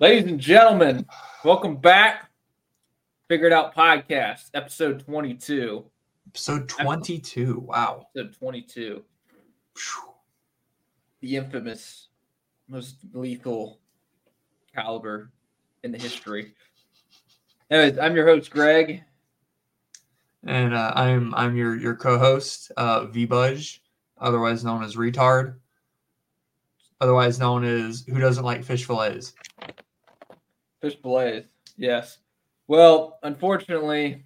Ladies and gentlemen, welcome back. Figured Out Podcast, episode 22. Episode 22. Wow. Episode 22. Phew. The infamous, most lethal caliber in the history. Anyways, I'm your host, Greg. And uh, I'm I'm your your co-host, uh, V Budge, otherwise known as Retard, otherwise known as Who Doesn't Like Fish Fillets. Fish Blaze. Yes. Well, unfortunately,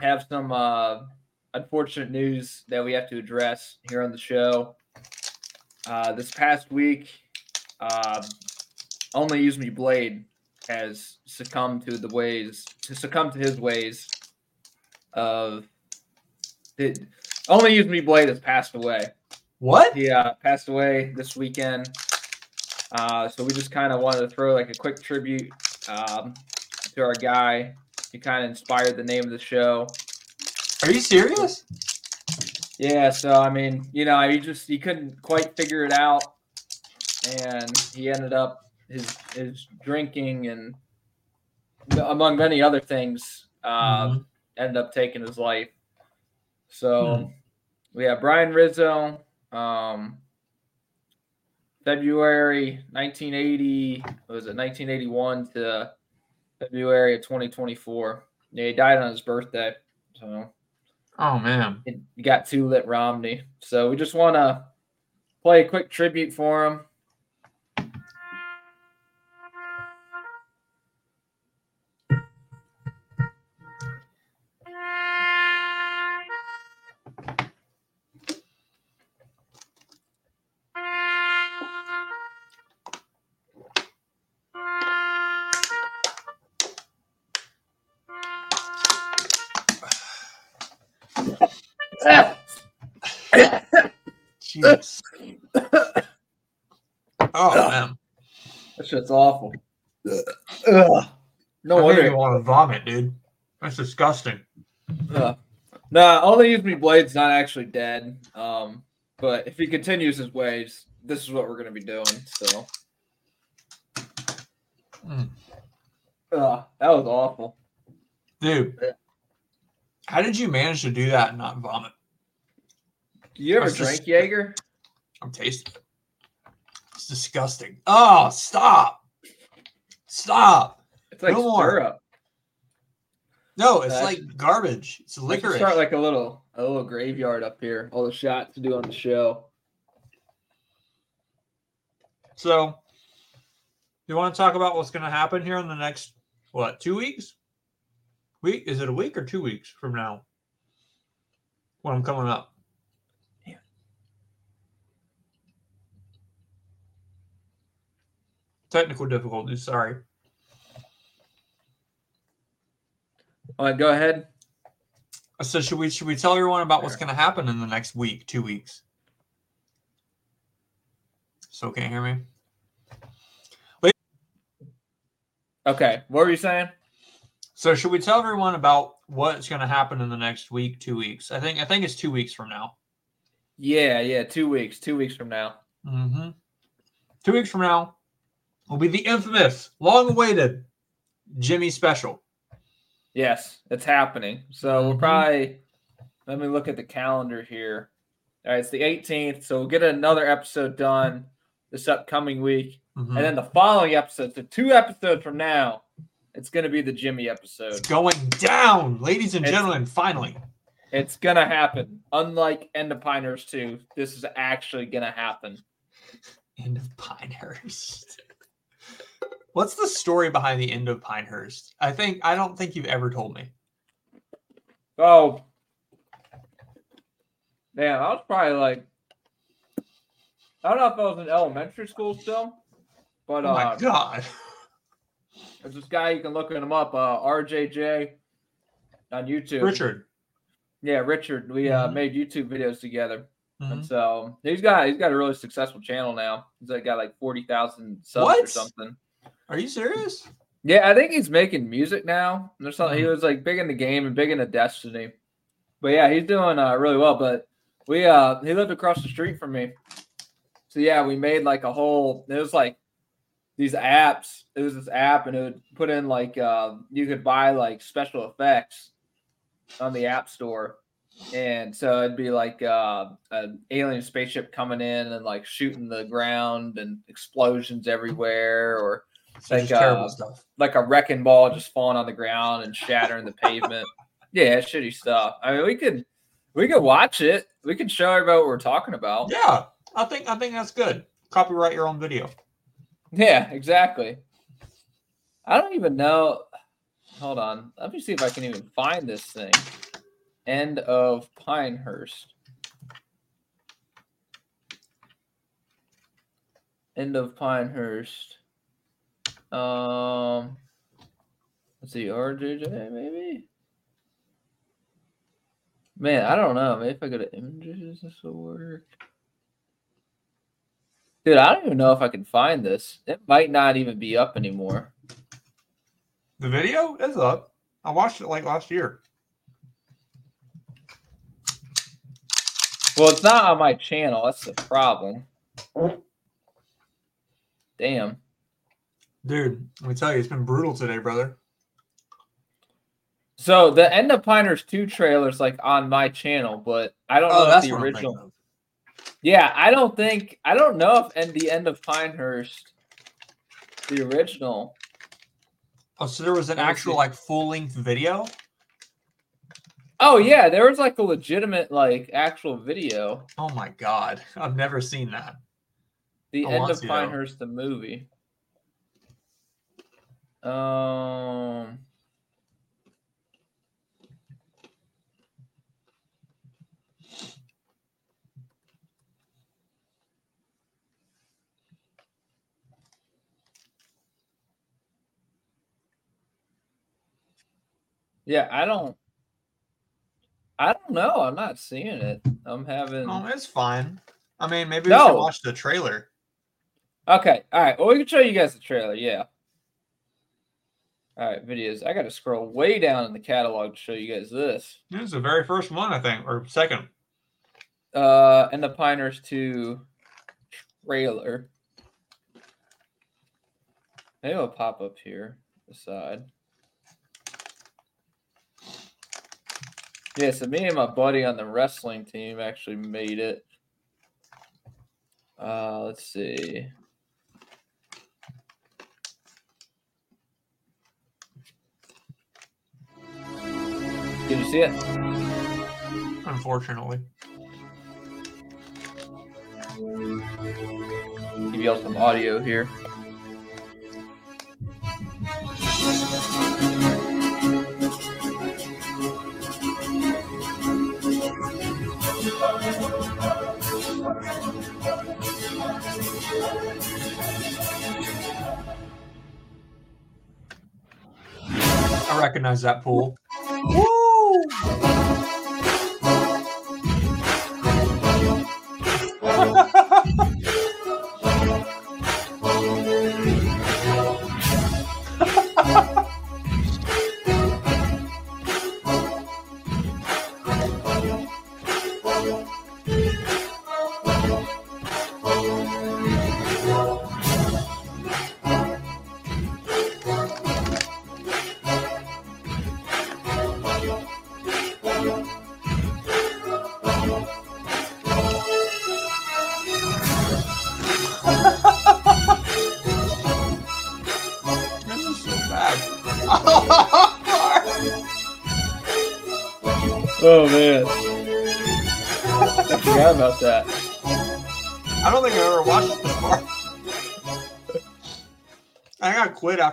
have some uh, unfortunate news that we have to address here on the show. Uh, this past week, uh, only use me blade has succumbed to the ways to succumb to his ways of it, only use me blade has passed away. What? Yeah, uh, passed away this weekend. Uh, so we just kind of wanted to throw like a quick tribute um, to our guy. He kind of inspired the name of the show. Are you serious? Yeah, so I mean, you know, he just he couldn't quite figure it out, and he ended up his his drinking and among many other things uh, Mhm. ended up taking his life. So Hmm. we have Brian Rizzo, um, February 1980, was it 1981 to February of 2024. Yeah, he died on his birthday. So Oh man. it got two lit Romney. So we just want to play a quick tribute for him. That shit's awful. Ugh. No I wonder. really want to vomit, dude. That's disgusting. Ugh. Nah, only use me blade's not actually dead. Um, but if he continues his ways, this is what we're gonna be doing. So, Mm. Ugh, that was awful. Dude. How did you manage to do that and not vomit? You ever That's just- drank Jaeger? I'm tasting it. It's disgusting. Oh, stop. Stop. It's like No more. syrup. No, it's Uh, like garbage. It's licorice. start like a little a little graveyard up here. All the shots to do on the show. so, you want to talk about what's going to happen here in the next, what, two weeks? Week? Is it a week or two weeks from now? When I'm coming up. Technical difficulties, sorry. All right, go ahead. So should we should we tell everyone about what's going to happen in the next week, two weeks? So can't hear me. Wait. Okay, what were you saying? So should we tell everyone about what's going to happen in the next week, two weeks? I think I think it's two weeks from now. Yeah, yeah, two weeks. Two weeks from now. Mm-hmm. Two weeks from now will be the infamous, long-awaited Jimmy special. Yes, it's happening. So we'll Mhm. probably let me look at the calendar here. All right, it's the 18th, so we'll get another episode done this upcoming week, Mhm. and then the following episode, so two episodes from now, it's going to be the Jimmy episode. It's going down, ladies and It's- gentlemen. Finally, It's going to happen. Unlike End of Pinehurst 2, this is actually going to happen. end of Pinehurst. What's the story behind the end of Pinehurst? I think I don't think you've ever told me. Oh, man, I was probably like, I don't know if I was in elementary school still, but Oh my uh, god. there's this guy you can look him up, uh, RJJ on YouTube. Richard. yeah, Richard. We uh, Mhm. made YouTube videos together, Mhm. and so he's got he's got a really successful channel now. He's like got like forty thousand subs or something. Are you serious? Yeah, I think he's making music now. There's something he Mhm. was like big in the game and big into Destiny. But yeah, he's doing uh, really well. But we uh he lived across the street from me. So yeah, we made like a whole it was like these apps. It was this app, and it would put in like uh, you could buy like special effects on the app store, and so it'd be like uh, an alien spaceship coming in and like shooting the ground and explosions everywhere, or So Like, just terrible uh, stuff. like a wrecking ball just falling on the ground and shattering the pavement. Yeah, shitty stuff. I mean, we could we could watch it. We could show everybody what we're talking about. Yeah, I think I think that's good. Copyright your own video. Yeah, exactly. I don't even know. Hold on. Let me see if I can even find this thing. End of Pinehurst. End of Pinehurst. Um, let's see, RJJ maybe. Man, I don't know. Maybe if I go to images, this will work. Dude, I don't even know if I can find this. It might not even be up anymore. The video is up. I watched it like last year. Well, it's not on my channel. That's the problem. Damn. Dude, let me tell you, it's been brutal today, brother. So the End of Pinehurst 2 trailer is like on my channel, but I don't Oh, know if the what I'm thinking original. Yeah, I don't think I don't know if and the End of Pinehurst, the original. Oh, so there was an actual like full length video. Oh yeah, there was like a legitimate like actual video. Oh my god, I've never seen that. The I End of to. Pinehurst, the movie. Um. Yeah, I don't. I don't know. I'm not seeing it. I'm having. Oh, it's fine. I mean, maybe we should watch the trailer. Okay. All right. Well, we can show you guys the trailer. Yeah. All right. Videos. I got to scroll way down in the catalog to show you guys this. This is the very first one, I think, or second. Uh, and the Pinehurst 2 trailer. Maybe it'll pop up here, the side. Yeah, so me and my buddy on the wrestling team actually made it. Uh, let's see. Did you see it? Unfortunately, Give y'all some audio here. I recognize that pool. Woo!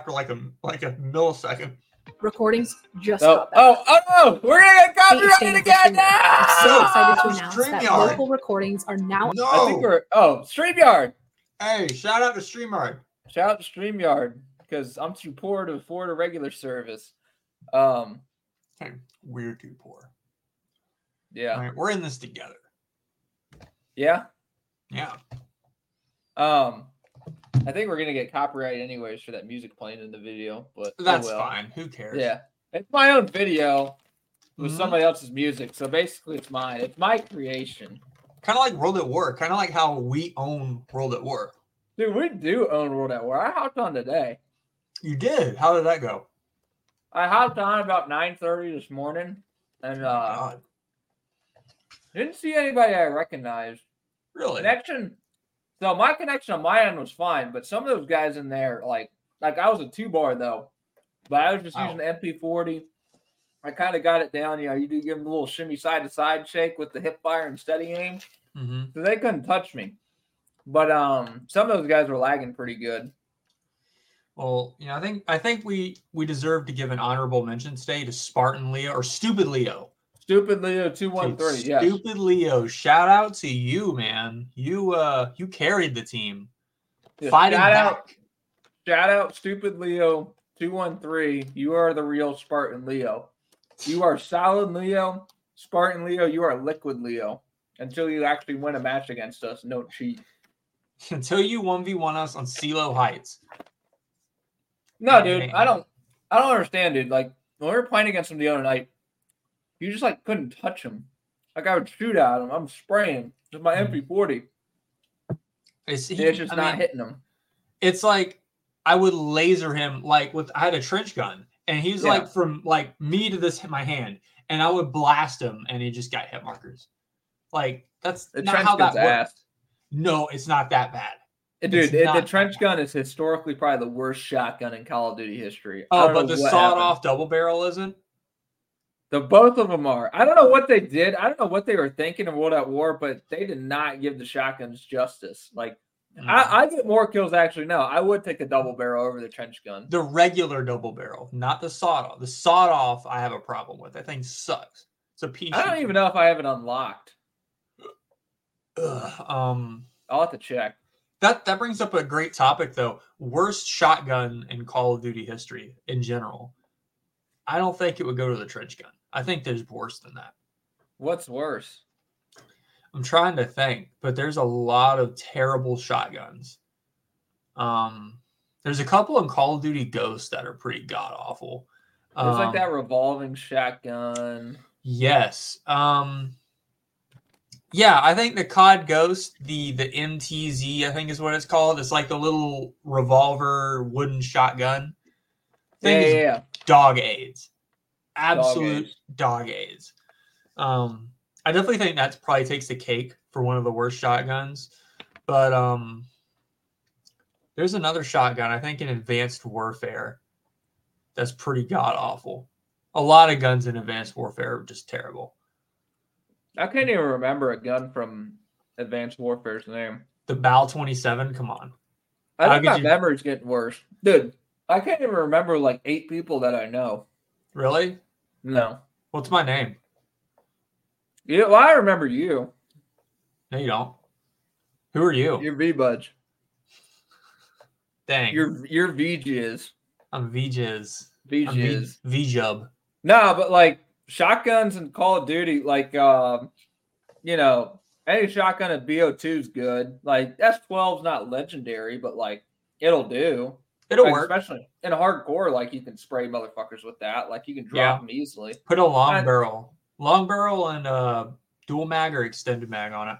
after like a like a millisecond. recordings just Oh, got back. oh, oh no! We're gonna get copyrighted again I'm so now! excited to announce that StreamYard. local recordings are now No. I think we're oh StreamYard. Hey, shout out to StreamYard. Shout out to StreamYard because I'm too poor to afford a regular service. Um, Hey, we're too poor. yeah, All right, we're in this together. yeah. Yeah. Um, I think we're gonna get copyright anyways for that music playing in the video, but oh That's well. fine. Who cares? Yeah, it's my own video with Mhm. somebody else's music, so basically it's mine. It's my creation. Kind of like World at War. Kind of like how we own World at War. Dude, we do own World at War. I hopped on today. You did. How did that go? I hopped on about 9:30 this morning and uh God, didn't see anybody I recognized. really? Connection. So my connection on my end was fine, but some of those guys in there, like like I was a two bar though, but I was just Wow. using the MP40. I kind of got it down. You know, you do give them a little shimmy side to side shake with the hip fire and steady aim. hmm So they couldn't touch me. But um some of those guys were lagging pretty good. Well, you know, I think I think we we deserve to give an honorable mention today to Spartan Leo or Stupid Leo. Stupid Leo Dude, 213. Yes. Stupid Leo. Shout out to you, man. You uh you carried the team. Yeah, Fighting shout back. out shout out stupid Leo 213. You are the real Spartan Leo. You are solid Leo. Spartan Leo, you are liquid Leo. Until you actually win a match against us, don't cheat. Until you 1v1 us on Seelow Heights. No, dude. I don't I don't understand, dude. Like when we were playing against him the other night, you just like couldn't touch him. Like I would shoot at him. I'm spraying with my Mhm. MP40. It's, he- It's just I not mean, hitting him. it's like I would laser him like with I had a trench gun and he's Yeah. like from like me to this my hand and I would blast him and he just got hit markers. Like that's The not trench how that gun's works. ass. No, it's not that bad. Dude, it- the trench gun is historically probably the worst shotgun in Call of Duty history. Oh, but the sawed-off double barrel isn't. The both of them are. I don't know what they did. I don't know what they were thinking in World at War, but they did not give the shotguns justice. Like Mm. I, I get more kills actually. No, I would take a double barrel over the trench gun. the regular double barrel, not the sawed off. The sawed off, I have a problem with. That thing sucks. It's a piece. I don't even know if I have it unlocked. Ugh, um, I'll have to check. that that brings up a great topic though. Worst shotgun in Call of Duty history in general. I don't think it would go to the trench gun. I think there's worse than that. What's worse? I'm trying to think, but there's a lot of terrible shotguns. Um, there's a couple in Call of Duty Ghosts that are pretty god awful. There's like Um, that revolving shotgun. Yes. Um yeah, I think the COD Ghost, the the MTS, I think is what it's called. It's like the little revolver wooden shotgun. Yeah, Thing yeah, is yeah. dog aids. Absolute aids. dog aids. Um I definitely think that probably takes the cake for one of the worst shotguns. But um there's another shotgun, I think in Advanced Warfare, that's pretty god awful. A lot of guns in Advanced Warfare are just terrible. I can't even remember a gun from Advanced Warfare's name. The Bal 27, come on. I think could my you- memory's getting worse. Dude, I can't even remember like eight people that I know. Really? No. What's my name? Yeah, well, I remember you. No, you don't. Who are you? You're V Budge. Dang. You're you're. I'm VJiz. I'm v-. VJub. No, but like shotguns and Call of Duty, like um, you know, any shotgun at BO2 is good. Like S12's not legendary, but like it'll do. It'll Like, work. especially in hardcore. Like you can spray motherfuckers with that. Like you can drop Yeah. them easily. Put a long barrel. Long barrel and uh dual mag or extended mag on it.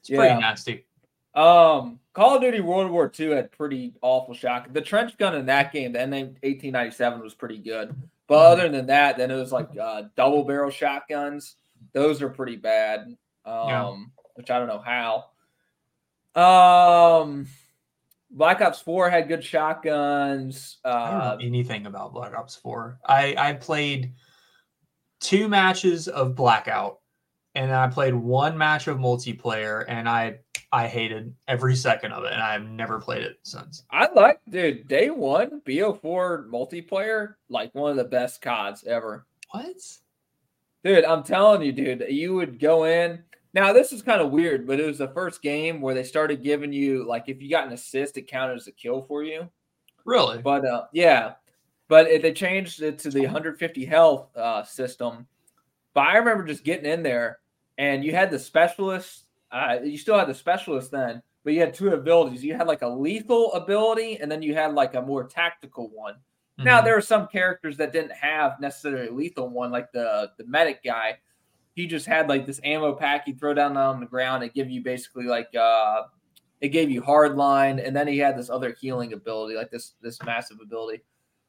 It's Yeah. pretty nasty. Um, Call of Duty World War II had pretty awful shotgun. The trench gun in that game, the NM 1897, was pretty good. But Mhm. other than that, then it was like uh, double barrel shotguns. Those are pretty bad. Um, Yeah. which I don't know how. Um, Black Ops 4 had good shotguns. I don't Uh, know anything about Black Ops 4. I, I played two matches of Blackout and I played one match of multiplayer and I I hated every second of it and I've never played it since. I like, dude, day one, BO4 multiplayer, like one of the best CODs ever. What? Dude, I'm telling you, dude, you would go in. Now, this is kind of weird, but it was the first game where they started giving you, like, if you got an assist, it counted as a kill for you. Really? But uh, yeah, but it, they changed it to the 150 health uh, system. But I remember just getting in there, and you had the specialist. Uh, you still had the specialist then, but you had two abilities. You had like a lethal ability, and then you had like a more tactical one. Now Mhm. there are some characters that didn't have necessarily a lethal one, like the the medic guy. He just had like this ammo pack he'd throw down on the ground and give you basically like uh it gave you hard line, and then he had this other healing ability, like this this massive ability.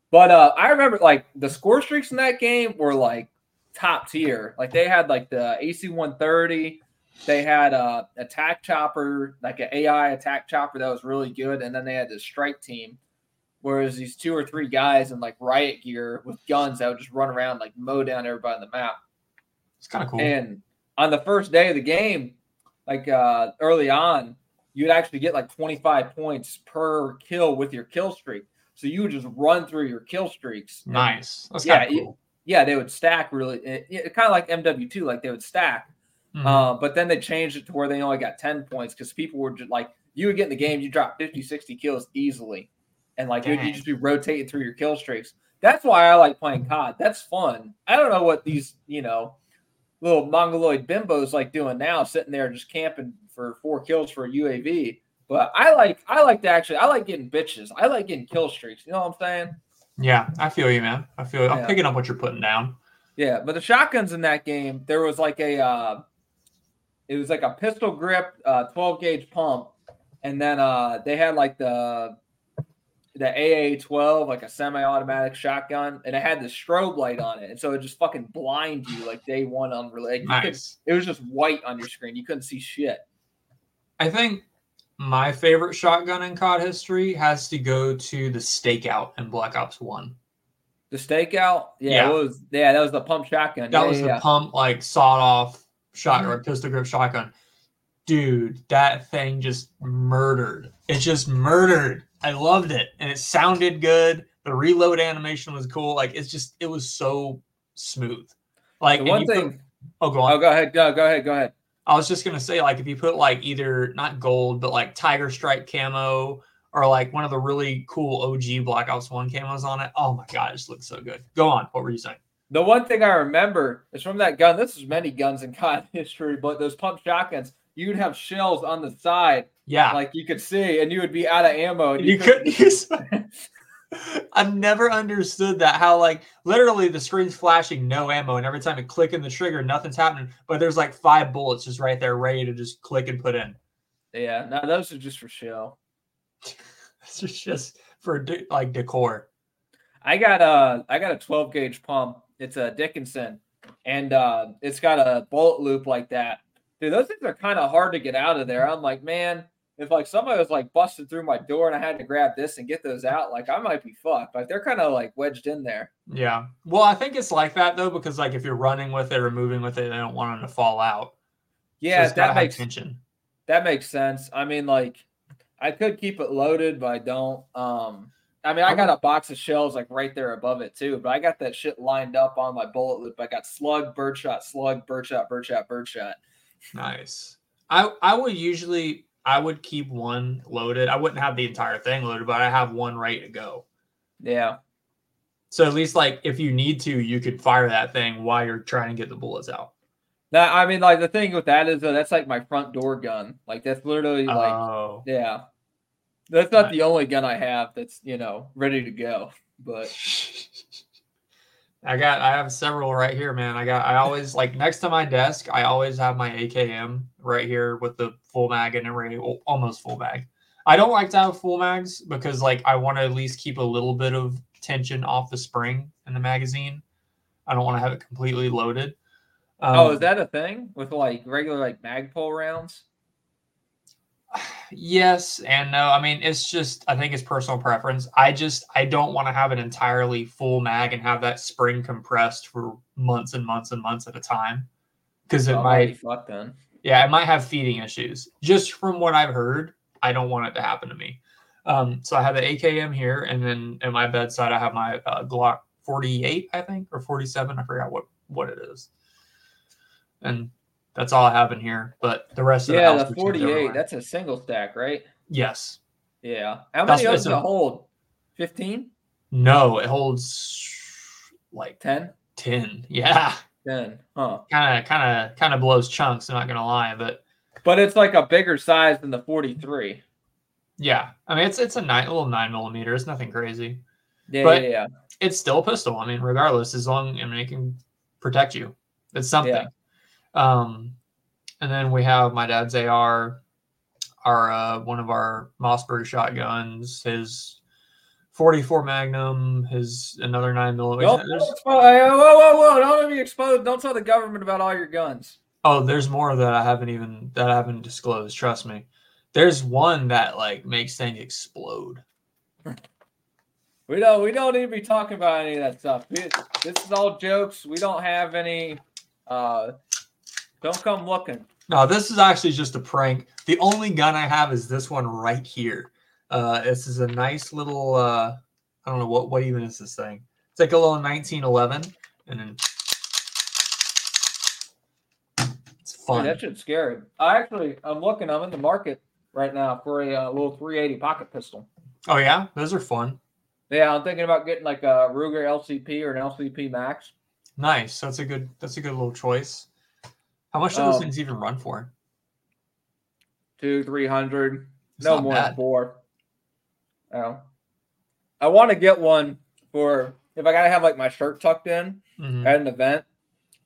But uh, I remember like the score streaks in that game were like top tier. Like they had like the AC 130, they had a attack chopper, like an AI attack chopper that was really good, and then they had this strike team. Whereas these two or three guys in like riot gear with guns that would just run around like mow down everybody on the map. It's kind of cool. And on the first day of the game, like uh, early on, you'd actually get like 25 points per kill with your kill streak. So you would just run through your kill streaks. nice. That's Yeah, you- yeah, they would stack really, it, kind of like MW2, like they would stack. Mhm. Uh, but then they changed it to where they only got 10 points because people were just like, you would get in the game, you drop 50, 60 kills easily. And like you just be rotating through your kill streaks. That's why I like playing COD. That's fun. I don't know what these, you know, little mongoloid bimbos like doing now, sitting there just camping for four kills for a UAV. But I like I like to actually I like getting bitches. I like getting kill streaks. You know what I'm saying? yeah, I feel you, man. I feel. You. I'm Yeah. picking up what you're putting down. Yeah, but the shotguns in that game, there was like a, uh, it was like a pistol grip, uh, 12 gauge pump, and then uh, they had like the the AA 12, like a semi automatic shotgun, and it had the strobe light on it, and so it just fucking blind you like day one on like, you could- Nice. it was just white on your screen, you couldn't see shit. I think my favorite shotgun in COD history has to go to the stakeout in Black Ops One. The stakeout, yeah, Yeah. it was yeah, that was the pump shotgun. That yeah, was yeah, the pump, like sawed off shotgun, Mhm. or pistol grip shotgun. Dude, that thing just murdered. It just murdered. I loved it, and it sounded good. The reload animation was cool. Like it's just, it was so smooth. Like The one you put- thing, oh, go on. oh, go ahead, go, go ahead, go ahead. I was just gonna say, like, if you put like either not gold, but like tiger stripe camo or like one of the really cool OG Black Ops One camos on it, oh my god, it just looks so good. Go on. What were you saying? The one thing I remember is from that gun. This is many guns in COD history, but those pump shotguns, you'd have shells on the side, Yeah, like you could see, and you would be out of ammo. And you couldn't use. I've never understood that. How like literally the screen's flashing no ammo, and every time you click in the trigger, nothing's happening. But there's like five bullets just right there, ready to just click and put in. Yeah, no, those are just for show. This is just for de- like decor. I got a, I got a 12 gauge pump. It's a Dickinson, and uh, it's got a bullet loop like that. Dude, those things are kind of hard to get out of there. I'm like, man, if like somebody was like busted through my door and I had to grab this and get those out, like I might be fucked. Like they're kind of like wedged in there. Yeah. Well, I think it's like that though, because like if you're running with it or moving with it, they don't want them to fall out. Yeah, it's that makes tension. That makes sense. I mean, like, I could keep it loaded, but I don't. Um, I mean, I got a box of shells like right there above it too, but I got that shit lined up on my bullet loop. I got slug, birdshot, slug, birdshot, birdshot, birdshot. Nice. I I would usually I would keep one loaded. I wouldn't have the entire thing loaded, but I have one ready to go. Yeah, So at least like if you need to, you could fire that thing while you're trying to get the bullets out. that I mean, like the thing with that is uh, that's like my front door gun. Like that's literally like, oh. yeah, that's not Right. the only gun I have that's you know ready to go. But I got I have several right here, man. I got I always like next to my desk, I always have my AKM right here with the full mag and array al- almost full mag. I don't like to have full mags because like I want to at least keep a little bit of tension off the spring in the magazine. I don't want to have it completely loaded. oh, Um, is that a thing with like regular like magpul rounds? Yes and no. I mean, it's just I think it's personal preference. I just I don't want to have an entirely full mag and have that spring compressed for months and months and months at a time because it might be fucked then. yeah, it might have feeding issues. Just from what I've heard, I don't want it to happen to me. Um, so I have the AKM here, and then at my bedside I have my uh, Glock 48, I think, or 47. I forgot what what it is. And that's all I have in here. But the rest of the Yeah, house the 48. That's a single stack, right? yes. Yeah. How many that's them a- hold? 15? No, it holds like 10? 10. Yeah. 10. Huh. Kind of, kind of, kind of blows chunks. I'm not gonna lie, but But it's like a bigger size than the 43. yeah. I mean, it's it's a nine, a little nine millimeter. It's nothing crazy. Yeah, But- yeah, yeah. It's still a pistol. I mean, regardless, as long I mean, it can protect you. It's something. Yeah. Um, and then we have my dad's AR. our uh, one of our Mossberg shotguns, his 44 Magnum, his another nine millimeter. Don't, There's- don't expose, hey, whoa, whoa, whoa! Don't be exposed. Don't tell the government about all your guns. Oh, there's more that I haven't even that I haven't disclosed. Trust me. There's one that like makes things explode. We don't. We don't need to be talking about any of that stuff. We- this is all jokes. We don't have any. Uh, don't come looking. No, this is actually just a prank. The only gun I have is this one right here. Uh, this is a nice little. Uh, I don't know what what even is this thing. It's like a little 1911, and then it's Dude, fun. that shit's scary. I actually, I'm looking. I'm in the market right now for a uh, little 380 pocket pistol. oh yeah, those are fun. Yeah, I'm thinking about getting like a Ruger LCP or an LCP Max. Nice. That's a good. That's a good little choice. How much do those Um, things even run for? Two, three hundred. No more bad. than four. Oh. I want to get one for if I gotta have like my shirt tucked in Mhm. at an event,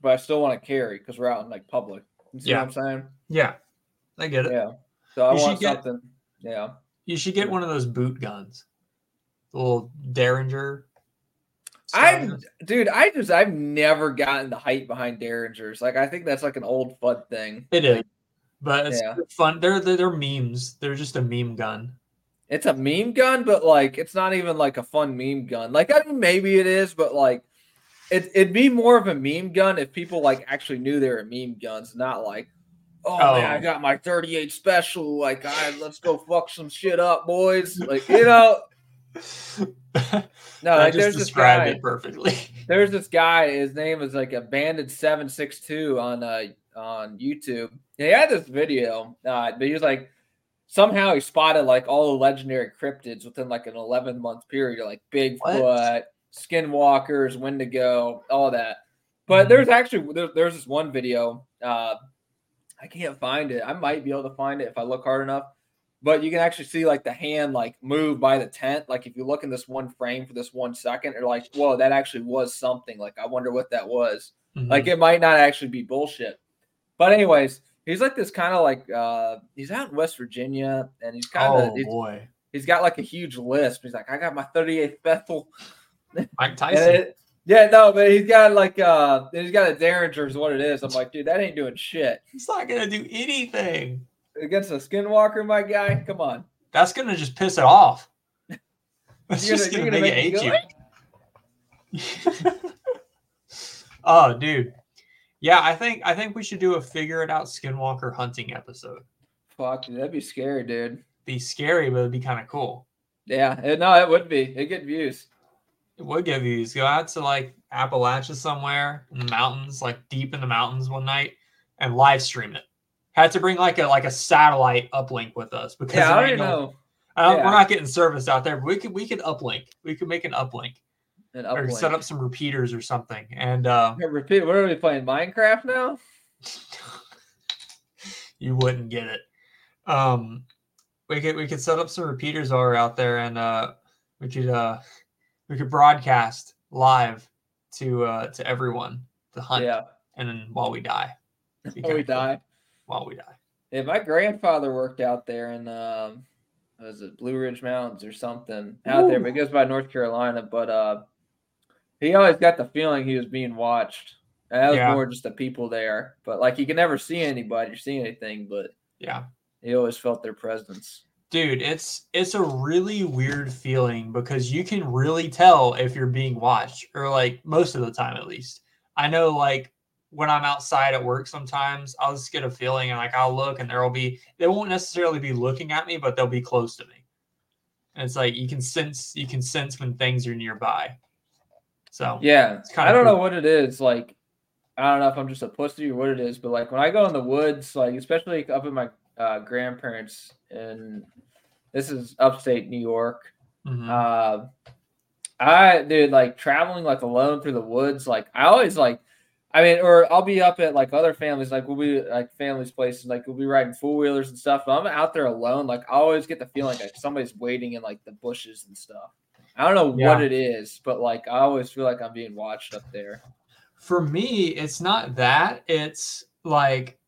but I still want to carry because we're out in like public. You see Yeah. what I'm saying? Yeah, I get it. Yeah. So I You want get- something. Yeah. You should get one of those boot guns, the little Derringer. I, style. dude, I just I've never gotten the hype behind Derringers. Like I think that's like an old fun thing. It is, but it's Yeah. fun. They're, they're they're memes. They're just a meme gun. It's a meme gun, but like it's not even like a fun meme gun. Like I mean, maybe it is, but like it, it'd be more of a meme gun if people like actually knew they were meme guns, not like, oh, oh. man, I Oh. got my 38 special. Like, all right, let's go fuck some shit up, boys. Like, you know, no, I like just there's this described guy. it perfectly. There's this guy. His name is like a banded seven six two on uh on YouTube. He had this video, uh, but he was like somehow he spotted like all the legendary cryptids within like an 11 month period, like Bigfoot, Skinwalkers, Wendigo, all that. But Mhm. there's actually there, there's this one video. Uh, I can't find it. I might be able to find it if I look hard enough. But you can actually see like the hand like move by the tent. Like if you look in this one frame for this one second, you're like, whoa, that actually was something. Like I wonder what that was. Mhm. Like it might not actually be bullshit. But anyways, he's like this kind of like uh he's out in West Virginia and he's kind of oh he's, boy, he's got like a huge lisp. He's like, I got my 38th Bethel. Mike Tyson. it- yeah, no, but he's got like uh he's got a Derringer is what it is. I'm like, dude, that ain't doing shit. It's not gonna do anything. Against a skinwalker, my guy. Come on. That's gonna just piss it off. That's You're just gonna- gonna, make, gonna it hate you. oh, dude. Yeah, I think I think we should do a figure it out skinwalker hunting episode. Fuck, that'd be scary, dude. Be scary, but it'd be kind of cool. Yeah, it, no, it would be. It'd get views. It would get views. Go out to like Appalachia somewhere in the mountains, like deep in the mountains one night, and live stream it. Had to bring like a like a satellite uplink with us because Yeah, I there already ain't no- know. I don't- Yeah. we're not getting service out there. But we could we could uplink. We could make an uplink An or set up some repeaters or something. And uh, Yeah, Repeat. What are we playing? Minecraft now? you wouldn't get it. Um, we could we could set up some repeaters while we're out there, and uh, we could uh, we could broadcast live to uh, to everyone the hunt, Yeah. and then while we die, Before we die. While we die. Yeah, my grandfather worked out there in um was it Blue Ridge Mountains or something out there, Ooh. but it goes by North Carolina. But uh he always got the feeling he was being watched. And that was Yeah. more just the people there. But like he could never see anybody or see anything, but Yeah. he always felt their presence. Dude, it's it's a really weird feeling because you can really tell if you're being watched, or like most of the time at least. I know like when I'm outside at work sometimes I'll just get a feeling and like I'll look and there'll be they won't necessarily be looking at me, but they'll be close to me. And it's like you can sense you can sense when things are nearby. So Yeah. It's kinda I don't know what it is. Like I don't know if I'm just a pussy or what it is, but like when I go in the woods, like especially up in my uh, grandparents and this is upstate New York. mhm. Uh, I dude like traveling like alone through the woods. Like I always like, I mean, or I'll be up at like other families, like we'll be like families' places, like we'll be riding four wheelers and stuff. But I'm out there alone. Like I always get the feeling like somebody's waiting in like the bushes and stuff. I don't know Yeah. what it is, but like I always feel like I'm being watched up there. For me, it's not that. It's like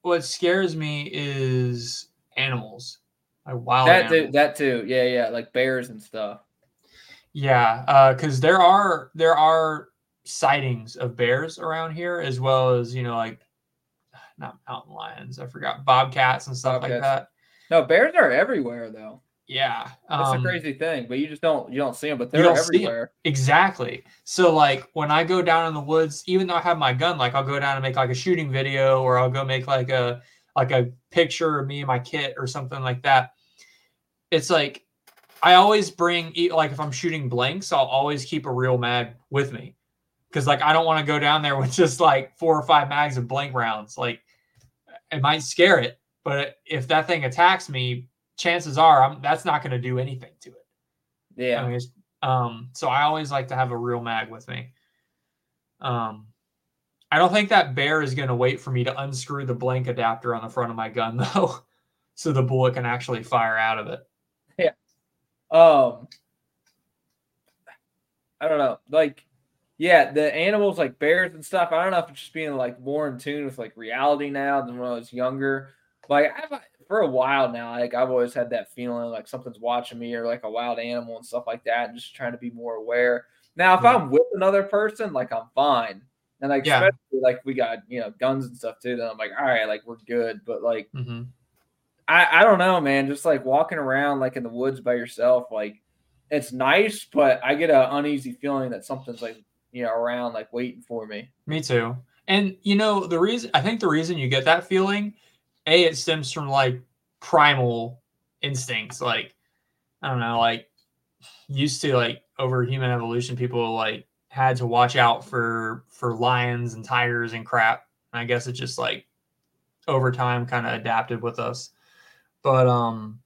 what scares me is animals, like wild that too, that too. Yeah, yeah, like bears and stuff. Yeah, uh, because there are there are sightings of bears around here as well as you know like not mountain lions. I forgot bobcats and stuff like that. No, bears are everywhere though. Yeah, That's um, a crazy thing, but you just don't you don't see them, but they're don't see 'em. everywhere. Exactly. So like when I go down in the woods, even though I have my gun, like I'll go down and make like a shooting video or I'll go make like a like a picture of me and my kit or something like that. It's like I always bring like if I'm shooting blanks, I'll always keep a real mag with me. Cause like I don't want to go down there with just like four or five mags of blank rounds. Like it might scare it, but if that thing attacks me, chances are I'm that's not going to do anything to it. Yeah. I mean, um, so I always like to have a real mag with me. Um, I don't think that bear is going to wait for me to unscrew the blank adapter on the front of my gun though, so the bullet can actually fire out of it. Yeah. Um, I don't know. Like, yeah, the animals like bears and stuff. I don't know if it's just being like more in tune with like reality now than when I was younger. Like, I've for a while now, like I've always had that feeling like something's watching me or like a wild animal and stuff like that, and just trying to be more aware. Now, if Yeah. I'm with another person, like I'm fine. And like Yeah. especially like we got you know guns and stuff too. Then I'm like, all right, like we're good. But like Mm-hmm. I, I don't know, man. Just like walking around like in the woods by yourself, like it's nice, but I get an uneasy feeling that something's like you know around, like waiting for me. Me too. And you know, the reason I think the reason you get that feeling, A, it stems from like primal instincts. Like, I don't know, like used to like over human evolution, people like had to watch out for for lions and tigers and crap. And I guess it just like over time kind of adapted with us. But um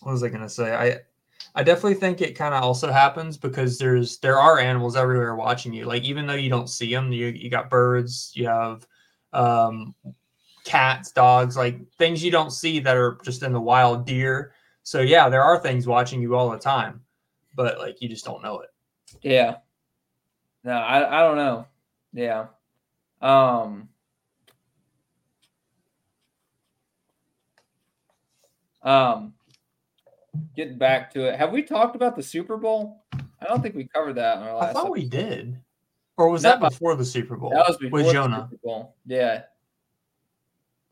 what was I gonna say? I I definitely think it kind of also happens because there's there are animals everywhere watching you. Like even though you don't see them, you you got birds, you have um, cats, dogs, like things you don't see that are just in the wild. Deer. So yeah, there are things watching you all the time, but like you just don't know it. Yeah. No, I I don't know. Yeah. Um. Um. Getting back to it, have we talked about the Super Bowl? I don't think we covered that in our last. I thought we did, or was That that before the Super Bowl? That was before with the Jonah. Super Bowl. Yeah.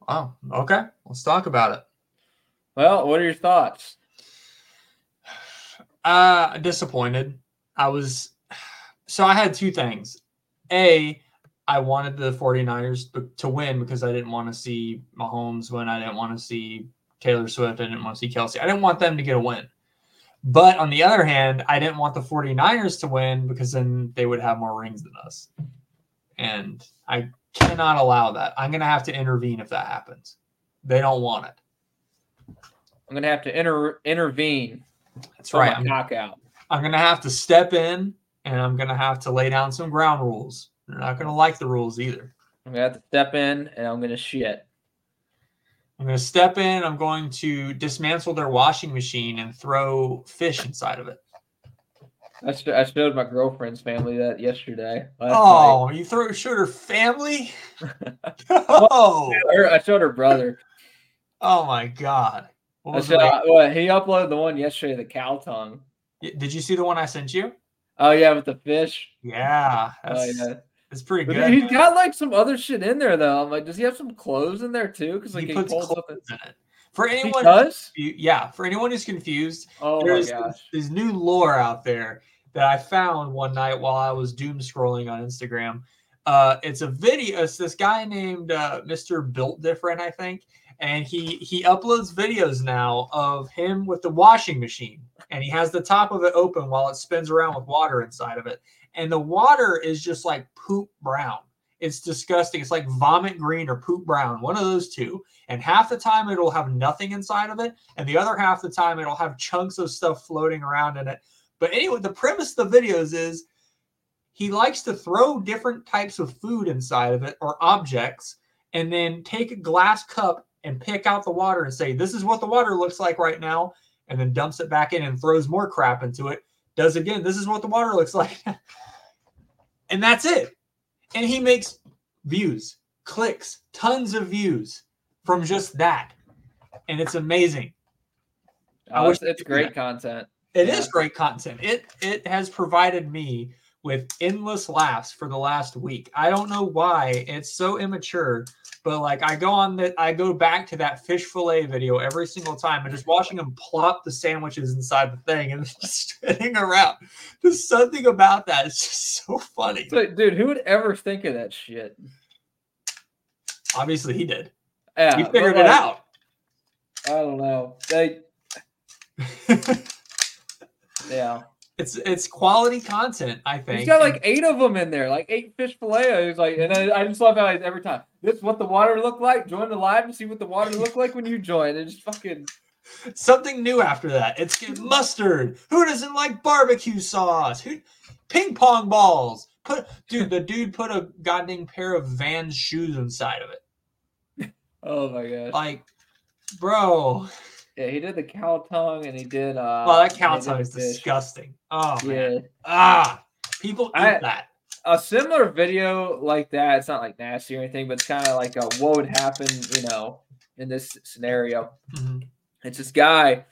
Wow. Okay, let's talk about it. Well, what are your thoughts? Uh disappointed. I was so I had two things. A, I wanted the 49ers to win because I didn't want to see Mahomes win. I didn't want to see Taylor Swift. I didn't want to see Kelce. I didn't want them to get a win. But on the other hand, I didn't want the 49ers to win because then they would have more rings than us. And I cannot allow that. I'm going to have to intervene if that happens. They don't want it. I'm gonna have to inter- intervene. That's right. I'm knockout. I'm gonna have to step in and I'm gonna have to lay down some ground rules. They're not gonna like the rules either. I'm gonna have to step in and I'm gonna shit. I'm gonna step in. I'm going to dismantle their washing machine and throw fish inside of it. I, sh- I showed my girlfriend's family that yesterday. Oh, you throw showed her family? oh, night. I showed her brother. oh my god. I was showed, it? Uh, what, he uploaded the one yesterday, the cow tongue. Did you see the one I sent you? Oh yeah, with the fish. Yeah, Oh yeah. That's pretty But good. he's got like some other shit in there though. I'm like, does he have some clothes in there too? Because like he he, puts pulls clothes in it. For He anyone, does. yeah, for anyone who's confused, Oh there's this new lore out there that I found one night while I was doom scrolling on Instagram. Uh, it's a video. It's this guy named uh, Mr. Built Different, I think, and he he uploads videos now of him with the washing machine, and he has the top of it open while it spins around with water inside of it, and the water is just like poop brown. It's disgusting. It's like vomit green or poop brown, one of those two. And half the time it'll have nothing inside of it, and the other half the time it'll have chunks of stuff floating around in it. But anyway, the premise of the videos is he likes to throw different types of food inside of it or objects, and then take a glass cup and pick out the water and say, This is what the water looks like right now, and then dumps it back in and throws more crap into it. Does again, this is what the water looks like. and that's it. And he makes views, clicks, tons of views from just that. and it's amazing. I Uh, wish it's, it's they could do great content. It is Yeah. great content. It it has provided me with endless laughs for the last week. I don't know why it's so immature, but like I go on that I go back to that fish fillet video every single time and just watching him plop the sandwiches inside the thing and just spinning around. There's something about that. It's just so funny. So, dude, who would ever think of that shit? Obviously he did. Yeah, he but, figured it out. I don't know. They, yeah. It's it's quality content, I think. He's got like eight of them in there, like eight fish fillet. He's like, and I, I just love how every time. This is what the water look like. Join the live and see what the water look like when you join. It's fucking. something new after that. It's mustard. Who doesn't like barbecue sauce? Who ping pong balls? Put dude, the dude put a goddamn pair of Vans shoes inside of it. Oh my god. Like, bro. Yeah, he did the cow tongue and he did. uh Oh, that cow tongue is fish. disgusting. Oh man. Yeah. Ah, people eat I- that. a similar video like that. It's not like nasty or anything, but it's kind of like a, what would happen, you know, in this scenario. Mhm. It's this guy,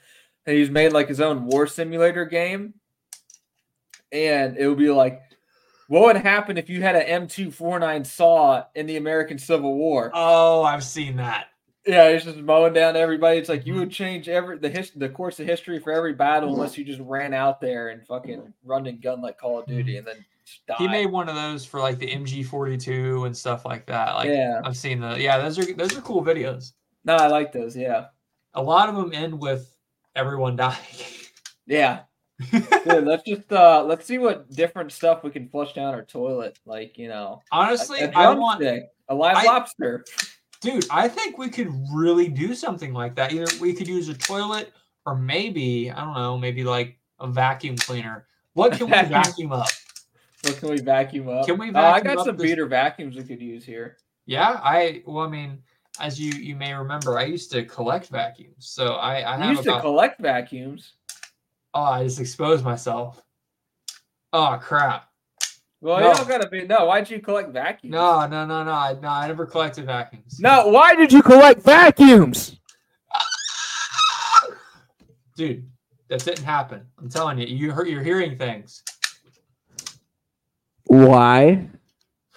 and he's made like his own war simulator game, and it would be like, what would happen if you had an M249 saw in the American Civil War? Oh, I've seen that. Yeah, he's just mowing down everybody. It's like you would mm-hmm. change every the his, the course of history for every battle unless you just ran out there and fucking mm-hmm. run and gun like Call of Duty mm-hmm. and then. He made one of those for like the MG42 and stuff like that. Like yeah, I've seen the yeah, those are those are cool videos. no, I like those. Yeah, A lot of them end with everyone dying. yeah. Dude, let's just uh let's see what different stuff we can flush down our toilet. Like you know, a- Honestly, a I want a live I- lobster. Dude, I think we could really do something like that. Either we could use a toilet or maybe, I don't know, maybe like a vacuum cleaner. What can we Vacuum- up? What can we vacuum up? Can we vacuum Oh, I got some this- beater vacuums we could use here. Yeah, I well, I mean, as you you may remember, I used to collect vacuums. So I I used to collect vacuums. oh, I just exposed myself. Oh crap. Well, No. you don't gotta be. No, why'd you collect vacuums? No, no, no, no. I no, I never collected vacuums. No, why did you collect vacuums? Dude, that didn't happen. I'm telling you, you heard you're hearing things. Why?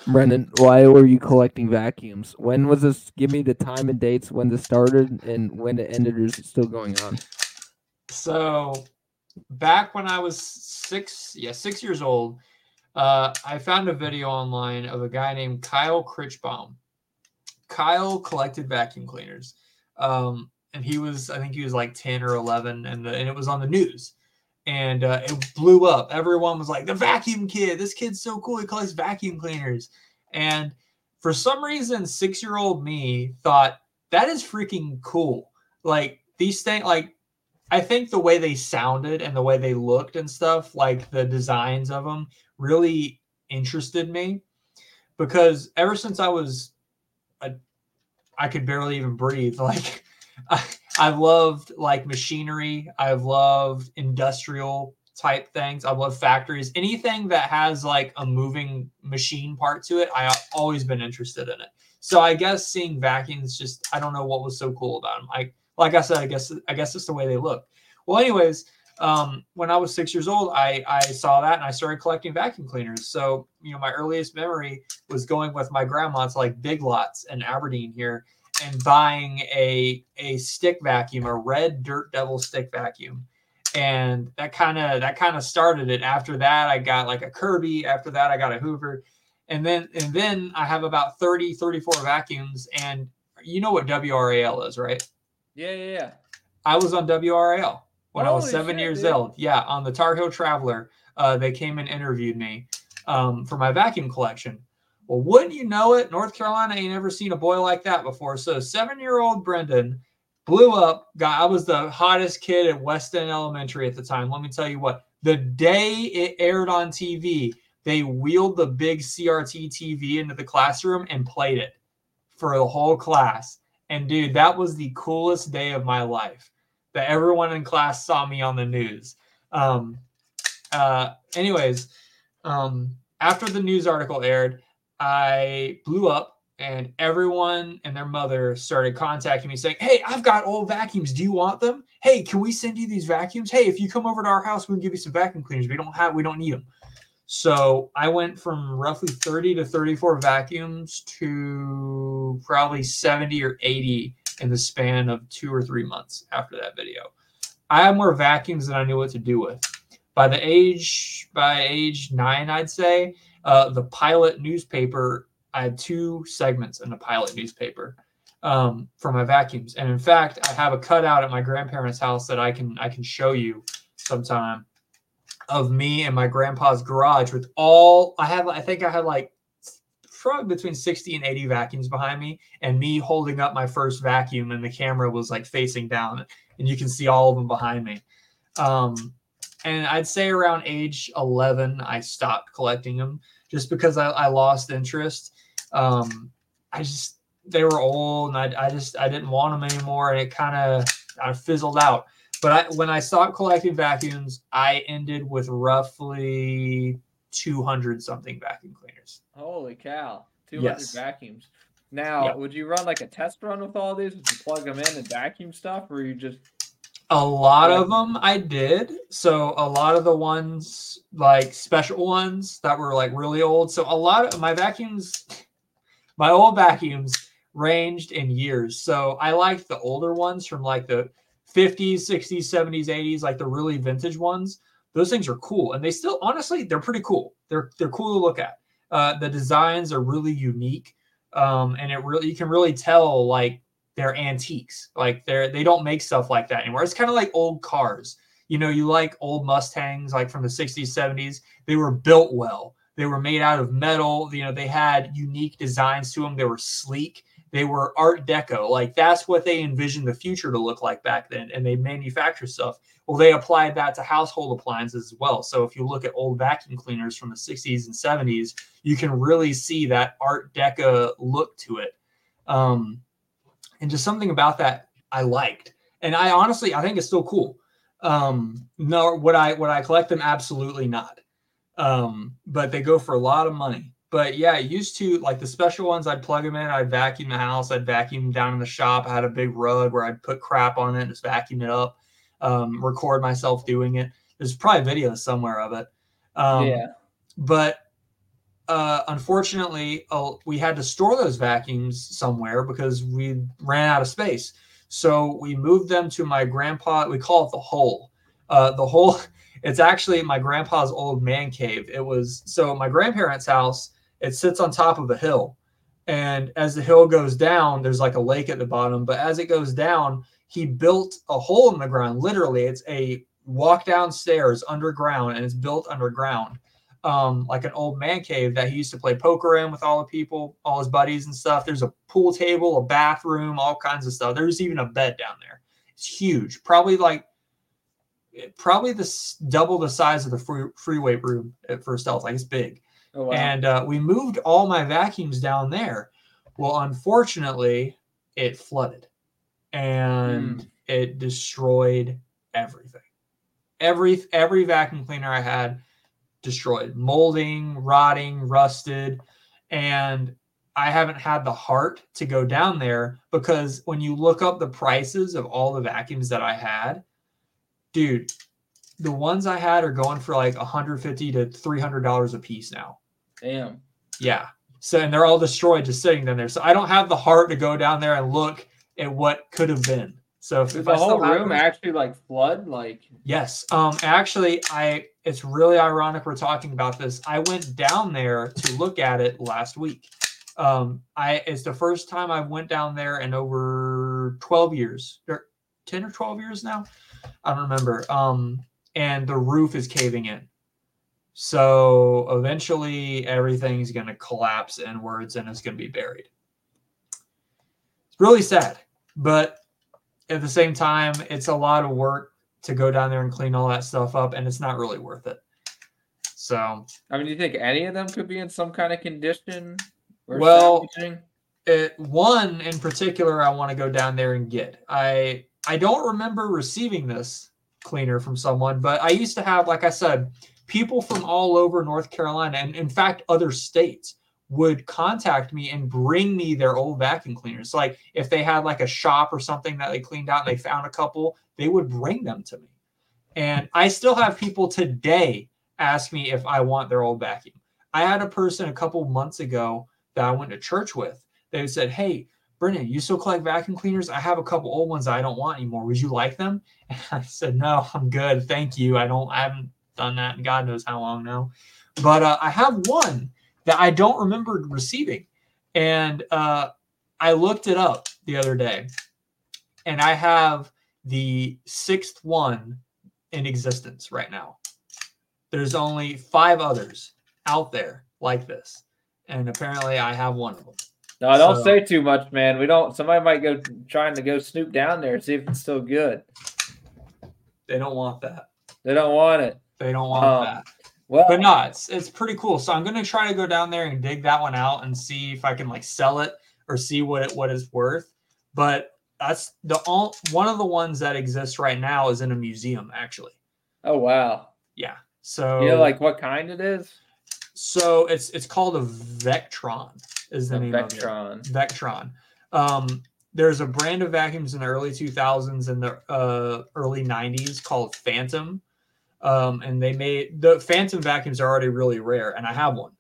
Brennan, why were you collecting vacuums? When was this? Give me the time and dates when this started and when it ended. Is it still going on? So back when I was six, yeah, six years old, uh, I found a video online of a guy named Kyle Critchbaum. Kyle collected vacuum cleaners. Um, and he was, I think he was like 10 or 11, and, the, and it was on the news. And uh, it blew up. Everyone was like, the vacuum kid, this kid's so cool. He collects vacuum cleaners. And for some reason, six year old me thought that is freaking cool. Like these things, like I think the way they sounded and the way they looked and stuff, like the designs of them, really interested me because ever since I was, a, I could barely even breathe. Like I, I've loved like machinery. I've loved industrial type things. I love factories. Anything that has like a moving machine part to it, I've always been interested in it. So I guess seeing vacuums just I don't know what was so cool about them. I like I said, I guess I guess it's the way they look. Well, anyways, um, when I was six years old, I I saw that and I started collecting vacuum cleaners. So you know, my earliest memory was going with my grandma to like Big Lots in Aberdeen here and buying a a stick vacuum, a red Dirt Devil stick vacuum. And that kind of that kind of started it. After that, I got like a Kirby. After that, I got a Hoover. And then and then I have about 30, 34 vacuums. And you know what WRAL is, right? Yeah, yeah, yeah. I was on WRAL when I was seven shit, years dude. old. Yeah, on the Tar Heel Traveler. Uh, they came and interviewed me um, for my vacuum collection. Well, wouldn't you know it? North Carolina ain't ever seen a boy like that before. So seven year old Brennan blew up. Got I was the hottest kid at West End Elementary at the time. Let me tell you what. The day it aired on TV, they wheeled the big CRT TV into the classroom and played it for the whole class. And dude, that was the coolest day of my life. That everyone in class saw me on the news. Um, uh, anyways, um, after the news article aired, I blew up and everyone and their mother started contacting me saying, Hey, I've got old vacuums. Do you want them? Hey, can we send you these vacuums? Hey, if you come over to our house, we can give you some vacuum cleaners. We don't have, we don't need them. So I went from roughly 30 to 34 vacuums to probably 70 or 80 in the span of two or three months after that video. I had more vacuums than I knew what to do with. By the age, by age nine, I'd say, uh, the pilot newspaper I had two segments in the pilot newspaper um, for my vacuums, and in fact, I have a cutout at my grandparents' house that I can I can show you sometime of me and my grandpa's garage with all I have. I think I had like probably between 60 and 80 vacuums behind me, and me holding up my first vacuum, and the camera was like facing down, and you can see all of them behind me. Um, and I'd say around age 11, I stopped collecting them just because I, I lost interest. Um, I just they were old, and I, I just I didn't want them anymore, and it kind of I fizzled out. But I, when I stopped collecting vacuums, I ended with roughly 200 something vacuum Holy cow! Two hundred Yes. vacuums. Now, Yep. would you run like a test run with all these? Would you plug them in and vacuum stuff, or you just A lot of them I did. So a lot of the ones like special ones that were like really old. So a lot of my vacuums, my old vacuums ranged in years. So I liked the older ones from like the 50s, 60s, 70s, 80s, like the really vintage ones. Those things are cool, and they still honestly they're pretty cool. They're they're cool to look at. Uh, the designs are really unique, um, and it really you can really tell like they're antiques. Like they're they don't make stuff like that anymore. It's kind of like old cars. You know, you like old Mustangs like from the 60s, 70s. They were built well. They were made out of metal. You know, they had unique designs to them. They were sleek. They were art deco. Like that's what they envisioned the future to look like back then. And they manufacture stuff. Well, they applied that to household appliances as well. So if you look at old vacuum cleaners from the 60s and 70s, you can really see that art deco look to it. Um, and just something about that I liked. And I honestly, I think it's still cool. Um, no, would I would I collect them? Absolutely not. Um, but they go for a lot of money. But yeah, I used to like the special ones. I'd plug them in. I'd vacuum the house. I'd vacuum down in the shop. I had a big rug where I'd put crap on it and just vacuum it up. Um, record myself doing it. There's probably videos somewhere of it. Um, yeah? but uh, unfortunately, uh, we had to store those vacuums somewhere because we ran out of space. So we moved them to my grandpa. We call it the hole. Uh, the hole. It's actually my grandpa's old man cave. It was so my grandparents' house. It sits on top of a hill, and as the hill goes down, there's like a lake at the bottom. But as it goes down, he built a hole in the ground. Literally, it's a walk downstairs underground, and it's built underground um, like an old man cave that he used to play poker in with all the people, all his buddies and stuff. There's a pool table, a bathroom, all kinds of stuff. There's even a bed down there. It's huge, probably like probably this double the size of the free, freeway room at First Health. Like it's big. Oh wow! And uh, we moved all my vacuums down there. Well, unfortunately, it flooded and it destroyed everything. Every every vacuum cleaner I had destroyed, molding, rotting, rusted, and I haven't had the heart to go down there because when you look up the prices of all the vacuums that I had, dude, the ones I had are going for like 150 to 300 dollars a piece now. Damn. Yeah. So and they're all destroyed just sitting down there. So I don't have the heart to go down there and look at what could have been. So if, if the whole room them- actually like flood? Like Yes. Um actually I it's really ironic we're talking about this. I went down there to look at it last week. Um I it's the first time I went down there in over 12 years. Or 10 or 12 years now. I don't remember. Um and the roof is caving in. So eventually everything's going to collapse inwards and it's going to be buried. It's really sad, but at the same time, it's a lot of work to go down there and clean all that stuff up, and it's not really worth it. So, I mean, do you think any of them could be in some kind of condition? or Well, it, uh, one in particular, I want to go down there and get. I I don't remember receiving this cleaner from someone, but I used to have, like I said, people from all over North Carolina and in fact other states would contact me and bring me their old vacuum cleaners. Like if they had like a shop or something that they cleaned out and they found a couple, they would bring them to me. And I still have people today ask me if I want their old vacuum. I had a person a couple months ago that I went to church with. They said, Hey, Brennan, you still collect vacuum cleaners? I have a couple old ones I don't want anymore. Would you like them? And I said, No, I'm good. Thank you. I don't, I haven't done that in God knows how long now. But uh, I have one that I don't remember receiving. And uh, I looked it up the other day, and I have the sixth one in existence right now. There's only five others out there like this. And apparently I have one of them. No, don't So- say too much, man. We don't. Somebody might go trying to go snoop down there and see if it's still good. They don't want that. They don't want it. They don't want Um, that. Well, But no, it's it's pretty cool. So I'm gonna try to go down there and dig that one out and see if I can like sell it or see what it what it's worth. But that's the all one of the ones that exists right now is in a museum actually. oh wow. Yeah. So You know, like what kind it is? so it's it's called a Vectron is the A name of it. Vectron. Vectron. Um, there's a brand of vacuums in the early 2000s and the uh, early 90s called Fantom. Um, and they made the Fantom vacuums are already really rare, and I have one.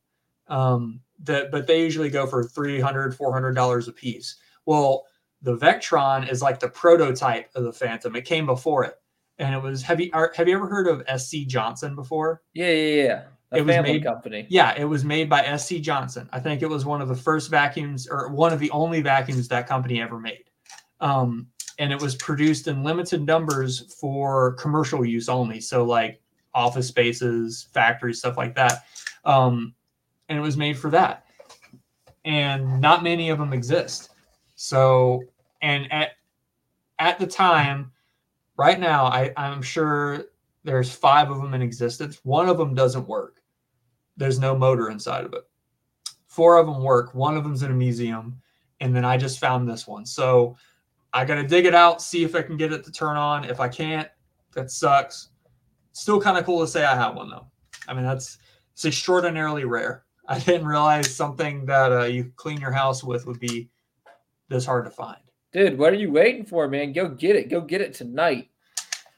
Um, that, but they usually go for 300 $400 a piece. Well, the Vectron is like the prototype of the Fantom. It came before it. And it was have you are, have you ever heard of SC Johnson before? Yeah, yeah, yeah. A It was family made- company. Yeah, it was made by SC Johnson. I think it was one of the first vacuums or one of the only vacuums that company ever made. Um, and it was produced in limited numbers for commercial use only. So, like office spaces, factories, stuff like that. Um, and it was made for that. And not many of them exist. So, and at at the time, right now, I, I'm sure there's five of them in existence. One of them doesn't work there's no motor inside of it. Four of them work. One of them's in a museum, and then I just found this one. So I got to dig it out, see if I can get it to turn on. If I can't, that sucks. Still kind of cool to say I have one though. I mean, that's it's extraordinarily rare. I didn't realize something that uh, you clean your house with would be this hard to find. Dude, what are you waiting for, man? Go get it. Go get it tonight.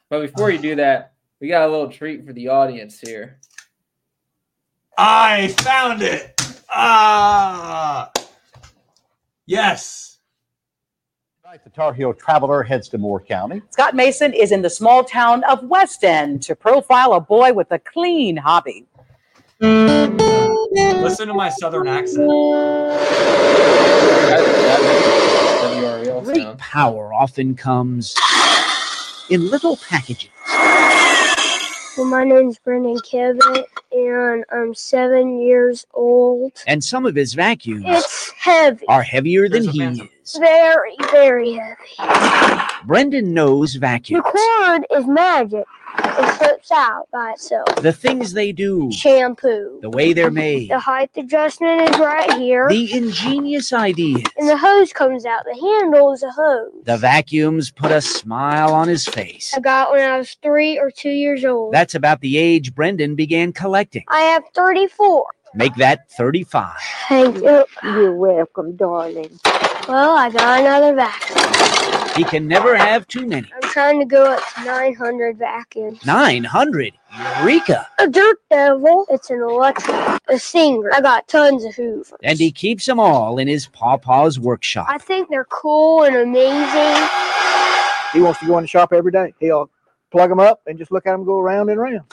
But before you do that, we got a little treat for the audience here. I found it. Ah, yes. Tonight, the Tar Heel Traveler heads to Moore County. Scott Mason is in the small town of West End to profile a boy with a clean hobby. Listen to my southern accent. That- that makes WRAL Great sound. power often comes in little packages. Well, my name's Brennan Kevin, and I'm seven years old. And some of his vacuums It's heavy, are heavier than There's a he phantom. Is. very, very heavy. Brennan knows vacuums. The cord is magic. It slips out by itself. The things they do, Shampoo. the way they're made, The height adjustment is right here, the ingenious ideas. and the hose comes out. The handle is a hose. The vacuums put a smile on his face. I got when I was three or two years old. That's about the age Brennan began collecting. I have 34. Make that 35. Thank you. You're welcome, darling. Well, I got another vacuum. He can never have too many. I'm trying to go up to 900 vacuums. 900. Eureka. A dirt devil. It's an electric, a singer. I got tons of hoovers. And he keeps them all in his pawpaw's workshop. I think they're cool and amazing. He wants to go in the shop every day. He'll plug them up and just look at them go around and around.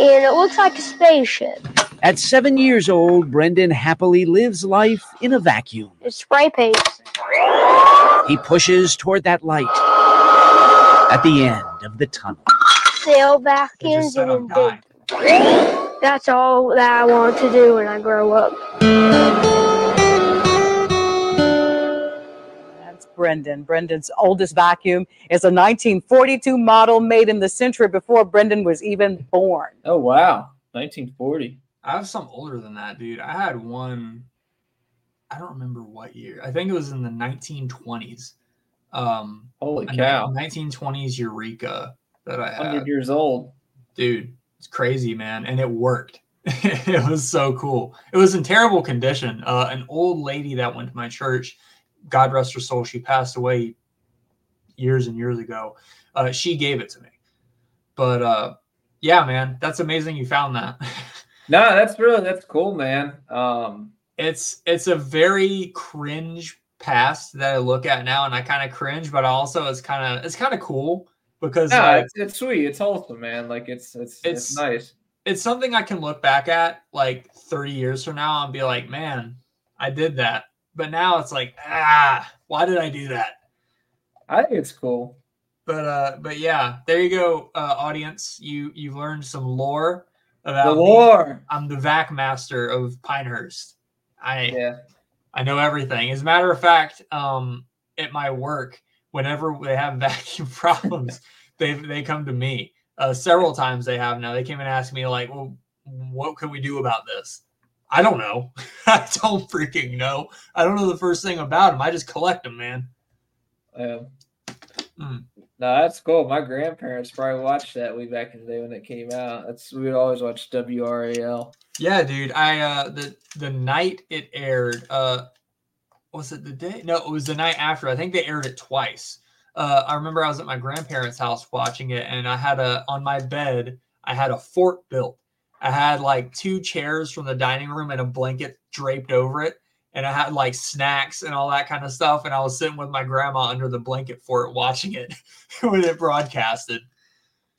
And it looks like a spaceship. At seven years old, Brennan happily lives life in a vacuum. It's spray paint. He pushes toward that light at the end of the tunnel. Sail They just vacuums said and I'm big. dying. That's all that I want to do when I grow up. Brennan. Brennan's oldest vacuum is a 1942 model made in the century before Brennan was even born. Oh wow, 1940. I have some older than that, dude. I had one. I don't remember what year. I think it was in the 1920s. Um, Holy cow, 1920s Eureka that I had. 100 years old. Dude, it's crazy, man, and it worked. it was so cool. It was in terrible condition. Uh, an old lady that went to my church, God rest her soul, she passed away years and years ago. Uh, she gave it to me. But uh, yeah, man, that's amazing you found that. No, that's really that's cool, man. Um, it's it's a very cringe past that I look at now, and I kind of cringe, but also it's kind of it's kind of cool because no, like, it's, it's sweet. It's wholesome, man. Like it's it's it's, It's- nice. it's something I can look back at like 30 years from now and be like, man, I did that. But now it's like, ah, why did I do that? I think it's cool. But uh, but yeah, there you go, uh, audience. You you've learned some lore about The me. lore. I'm the vac master of Pinehurst. I Yeah. I know everything. As a matter of fact, um, at my work, whenever they have vacuum problems, they they come to me. Uh, several times they have now. They came and asked me like, "Well, what can we do about this?" I don't know. I don't freaking know. I don't know the first thing about them. I just collect them, man. Um, Mm. No, that's cool. My grandparents probably watched that way back in the day when it came out. That's we would always watch WRAL. Yeah, dude. I uh the the night it aired, uh was it the day? No, it was the night after. I think they aired it twice. Uh I remember I was at my grandparents' house watching it and I had a on my bed, I had a fort built. I had like two chairs from the dining room and a blanket draped over it. And I had like snacks and all that kind of stuff. And I was sitting with my grandma under the blanket fort watching it when it broadcasted.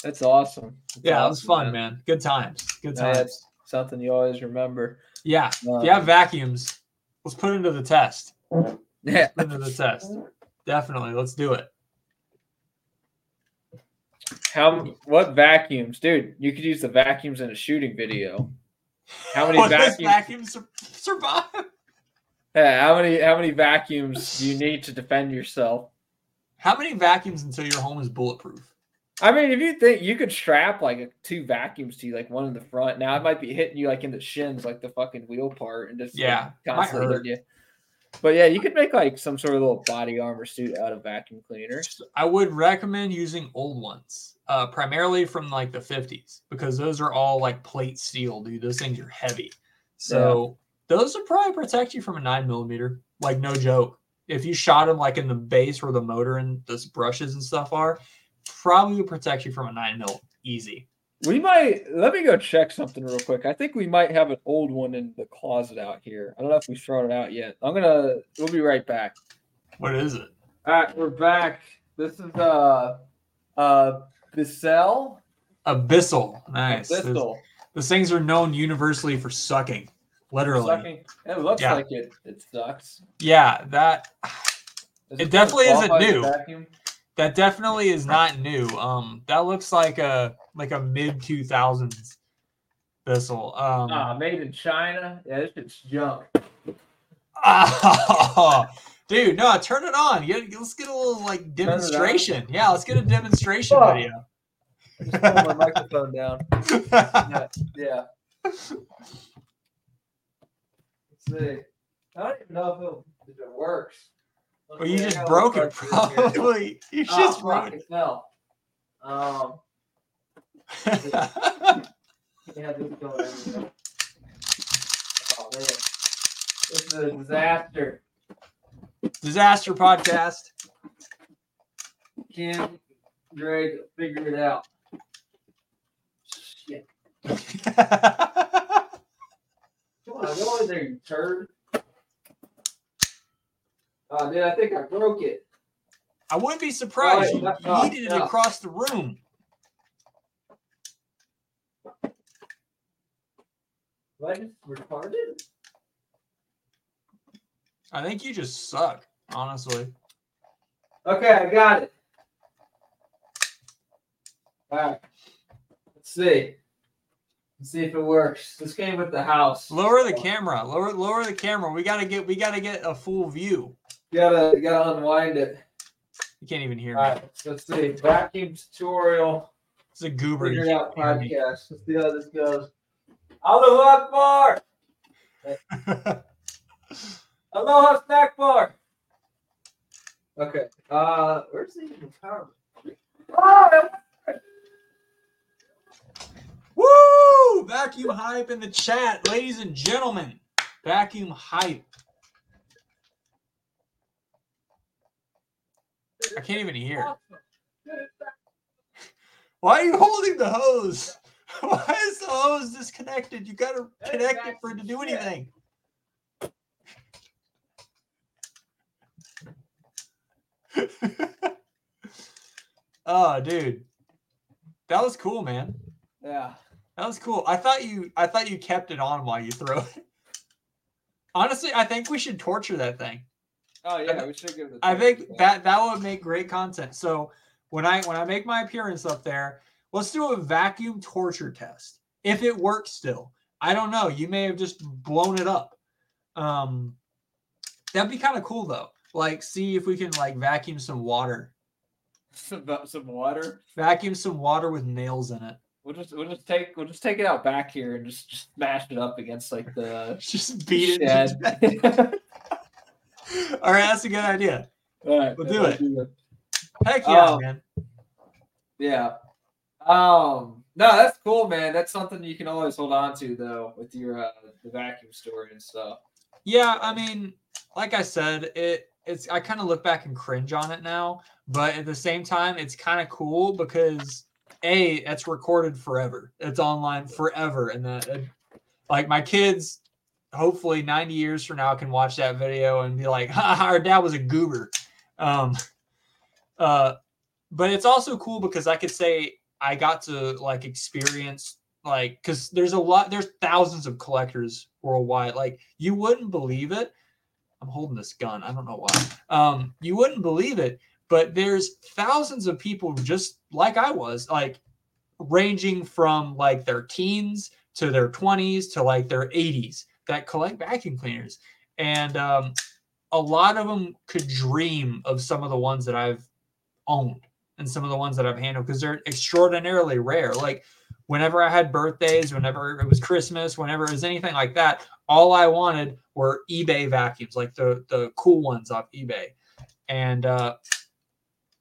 That's awesome. That's Yeah, it was fun, man. Good times. Good times. That's something you always remember. Yeah. Um, If you have vacuums, let's put it into the test. Yeah. Put it into the test. Definitely. Let's do it. How what vacuums, dude? You could use the vacuums in a shooting video. How many vacuums? sur- survive? Yeah, how many how many vacuums do you need to defend yourself? How many vacuums until your home is bulletproof? I mean, if you think you could strap like two vacuums to you, like one in the front. Now it might be hitting you like in the shins, like the fucking wheel part, and just Yeah, might constantly hurt. you. But yeah, you could make like some sort of little body armor suit out of vacuum cleaners. I would recommend using old ones, uh, primarily from like the 50s, because those are all like plate steel, dude. Those things are heavy. So those would probably protect you from a nine millimeter. Like, no joke. If you shot them like in the base where the motor and the brushes and stuff are, probably would protect you from a nine mil easy. We might let me go check something real quick. I think we might have an old one in the closet out here. I don't know if we've thrown it out yet. I'm gonna we'll be right back. What is it? All right, we're back. This is uh uh Bissell. Abyssal. Nice. Those, Bissell. those things are known universally for sucking. Literally. Sucking. It looks Yeah. like it it sucks. Yeah, that Does It kinda definitely isn't qualify as a new. Vacuum? that definitely is not new. Um that looks like a like a mid 2000s Bissell. Um Ah, made in China. Yeah, this shit's junk. dude, no, turn it on. Get, let's get a little like demonstration. Yeah, let's get a demonstration Oh. video. I just my microphone down. Yeah. yeah. Let's see. I don't even know if it, if it works. well, you just broke it, works this here. probably. You Oh, just broke it fell. Um, yeah, this is going everywhere. Oh man, this is a disaster. Disaster podcast. Can Greg figure it out. Shit. Come on, go in there, you turd. Oh, uh, dude, I think I broke it. I wouldn't be surprised. Oh, You no, no, needed it across the room. Just retarded? I think you just suck, honestly. Okay, I got it. All right. Let's see. Let's see if it works. This came with the house. Lower the camera. Lower lower the camera. We gotta get we gotta get a full view. You Gotta you gotta unwind it. You can't even hear All me. right. Let's see. Vacuum tutorial. It's a goober. Figure it out podcast. Let's see how this goes. Aloha bar. Aloha snack bar. Okay. Uh, where's the power? Oh, Woo! vacuum hype in the chat, ladies and gentlemen. Vacuum hype. I can't even hear. Why are you holding the hose? Why is the hose disconnected? You gotta connect it for it to do anything. oh, dude, that was cool, man. Yeah. That was cool. I thought you I thought you kept it on while you throw it. Honestly, I think we should torture that thing. Oh yeah, we should give it. A I think that that would make great content. So when I when I make my appearance up there, let's do a vacuum torture test. If it works still. I don't know. You may have just blown it up. Um that'd be kind of cool though. Like see if we can like vacuum some water. some some water. Vacuum some water with nails in it. We'll just we'll just take we'll just take it out back here and just just smash it up against like the Just beat it. shed. All right, that's a good idea. All right, We'll do it. it. Heck yeah, Um, man. Yeah. Um. No, that's cool, man. That's something you can always hold on to, though, with your uh, the vacuum story and stuff. Yeah, I mean, like I said, it it's I kind of look back and cringe on it now, but at the same time, it's kind of cool because a it's recorded forever. It's online forever, and that it- like my kids, hopefully ninety years from now, can watch that video and be like, "Ha, our dad was a goober." Um, uh, but it's also cool because I could say I got to like experience like because there's a lot there's thousands of collectors worldwide like you wouldn't believe it i'm holding this gun. I don't know why. Um you wouldn't believe it but there's thousands of people just like i was like ranging from like their teens to their 20s to like their 80s that collect vacuum cleaners. And um a lot of them could dream of some of the ones that i've owned and some of the ones that i've handled because they're extraordinarily rare. Like whenever I had birthdays, whenever it was Christmas, whenever it was anything like that, all I wanted were eBay vacuums, like the the cool ones off eBay, and uh,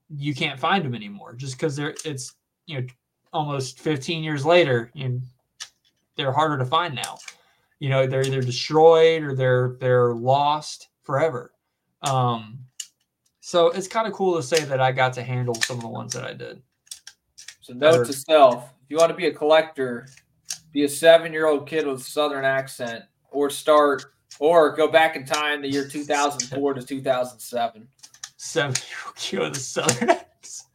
you can't find them anymore just because they're it's you know almost 15 years later, you know, they're harder to find now. You know, they're either destroyed or they're they're lost forever. Um, so it's kind of cool to say that I got to handle some of the ones that I did. So, note to self: you want to be a collector, be a seven-year-old kid with a southern accent, or start, or go back in time the year 2004 to 2007. seven year old kid with a southern accent.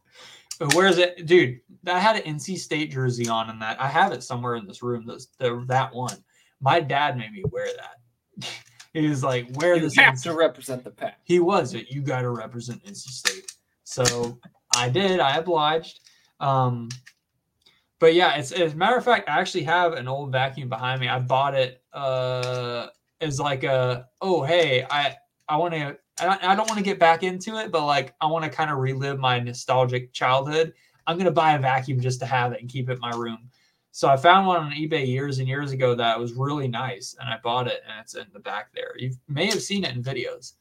But where's it, dude? I had an NC State jersey on in that. I have it somewhere in this room. This the that one. My dad made me wear that. he was like, "Wear You this." have NC to represent the pack. he was it. You got to represent NC State. So I did. I obliged. Um, but yeah, it's as a matter of fact, I actually have an old vacuum behind me. I bought it uh, as like a oh hey, I I want to. I don't want to get back into it, but like I want to kind of relive my nostalgic childhood. I'm gonna buy a vacuum just to have it and keep it in my room. So I found one on eBay years and years ago that was really nice, and I bought it, and it's in the back there. You may have seen it in videos.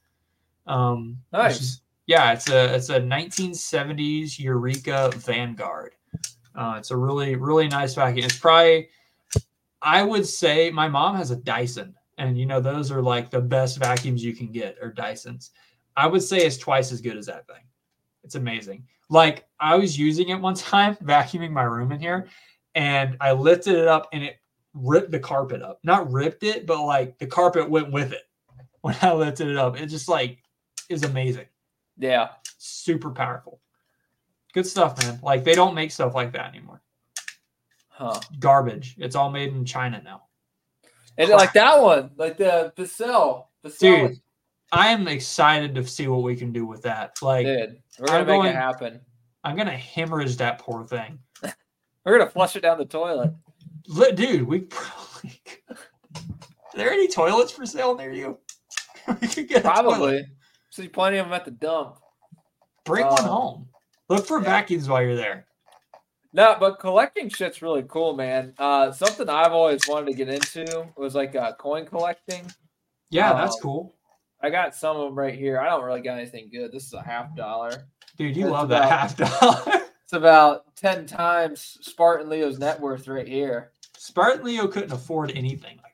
Um, Nice. is- yeah, it's a it's a 1970s Eureka Vanguard. Uh, it's a really really nice vacuum. It's probably I would say my mom has a Dyson, and you know those are like the best vacuums you can get or Dysons. I would say it's twice as good as that thing. It's amazing. Like I was using it one time vacuuming my room in here, and I lifted it up and it ripped the carpet up. Not ripped it, but like the carpet went with it when I lifted it up. It just like is amazing Yeah. super powerful. Good stuff, man. Like they don't make stuff like that anymore. Huh. Garbage. It's all made in China now. And like that one, like the. Bissell Dude, I am excited to see what we can do with that. Like Dude, we're gonna I'm make going- it happen. I'm gonna hemorrhage that poor thing. We're gonna flush it down the toilet. Dude, we probably Are there any toilets for sale near you? we could get. Probably. See plenty of them at the dump. Bring one Uh, home. Look for yeah. vacuums while you're there. No, but collecting shit's really cool, man. Uh, something I've always wanted to get into was like uh, coin collecting. Yeah, that's Um, cool. I got some of them right here. I don't really got anything good. This is a half dollar. Dude, you that's love that half dollar. It's about ten times Spartan Leo's net worth right here. Spartan Leo couldn't afford anything like that.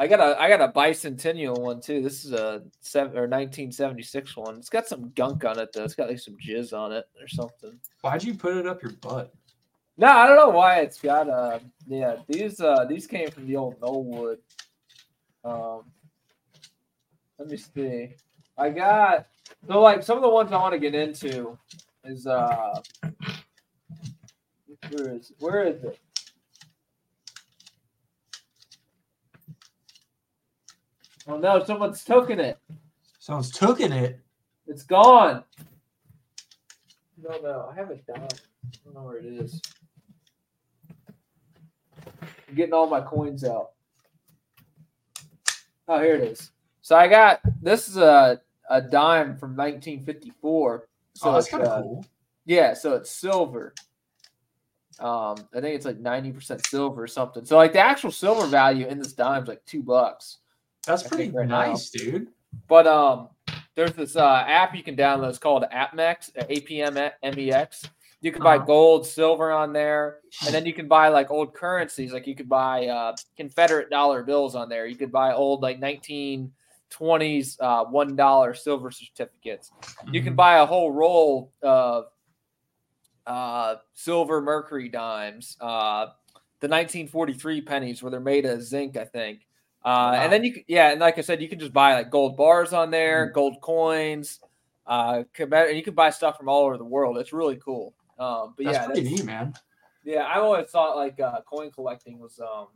I got a I got a bicentennial one too. This is a seven or 1976 one. It's got some gunk on it though. It's got like some jizz on it or something. Why'd you put it up your butt? No, I don't know why it's got uh yeah, these uh these came from the old Knollwood. Um let me see. I got so like some of the ones I want to get into is uh where is where is it? Oh no, someone's token it. Someone's taking it. It's gone. No, no, I have it down. I don't know where it is. I'm getting all my coins out. Oh, here it is. So I got this is a a dime from 1954. So oh, that's it's, kind of uh, cool. Yeah, so it's silver. Um, I think it's like 90% silver or something. So like the actual silver value in this dime is like two bucks. That's I pretty right now. nice, dude. But um, there's this uh, app you can download. It's called APMEX, uh, APM MEX. You can buy Uh-huh. gold, silver on there, and then you can buy like old currencies. Like you could buy uh, Confederate dollar bills on there. You could buy old like 1920s uh, one dollar silver certificates. You can Mhm. buy a whole roll of uh, silver mercury dimes. Uh, the 1943 pennies where they're made of zinc, I think. Uh, Wow. And then you, can, yeah, and like I said, you can just buy like gold bars on there, Mm. gold coins, uh, and you can buy stuff from all over the world. It's really cool. Um, but That's yeah, pretty that's- neat, man. yeah, I always thought like uh, coin collecting was um,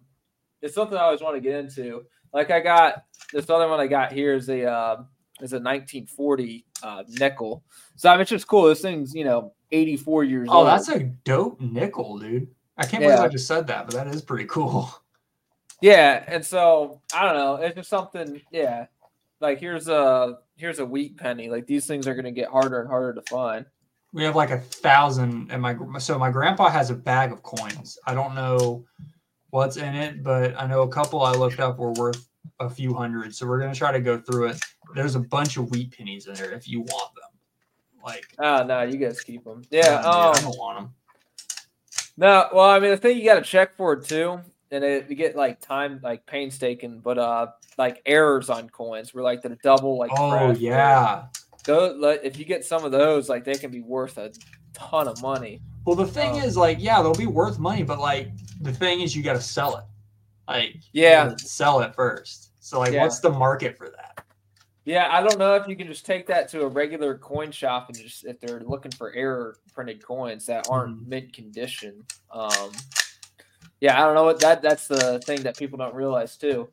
it's something I always want to get into. Like I got this other one I got here is a uh, is a 1940 uh, nickel. So I mean, it's just cool. This thing's you know 84 years Oh, old. that's a dope nickel, dude. I can't believe I just said that, but that is pretty cool. Yeah, and so I don't know. It's just something. Yeah, like here's a here's a wheat penny. Like these things are gonna get harder and harder to find. We have like a thousand, and my so my grandpa has a bag of coins. I don't know what's in it, but I know a couple I looked up were worth a few hundred. So we're gonna try to go through it. There's a bunch of wheat pennies in there if you want them. Like, Oh no, you guys keep them. Yeah. I Um, don't want them. No, well, I mean, the thing you got to check for too, and it, you get like time, like painstaking, but uh, like errors on coins where like the double, like Oh yeah. those, like, if you get some of those, like they can be worth a ton of money. Well, the thing Um, is, like, yeah, they'll be worth money, but like, the thing is, you got to sell it. Like, Yeah, sell it first. So, like, Yeah. what's the market for that? yeah. I don't know if you can just take that to a regular coin shop and just if they're looking for error printed coins that aren't Mhm. mint condition. Um, yeah, I don't know what that that's the thing that people don't realize too.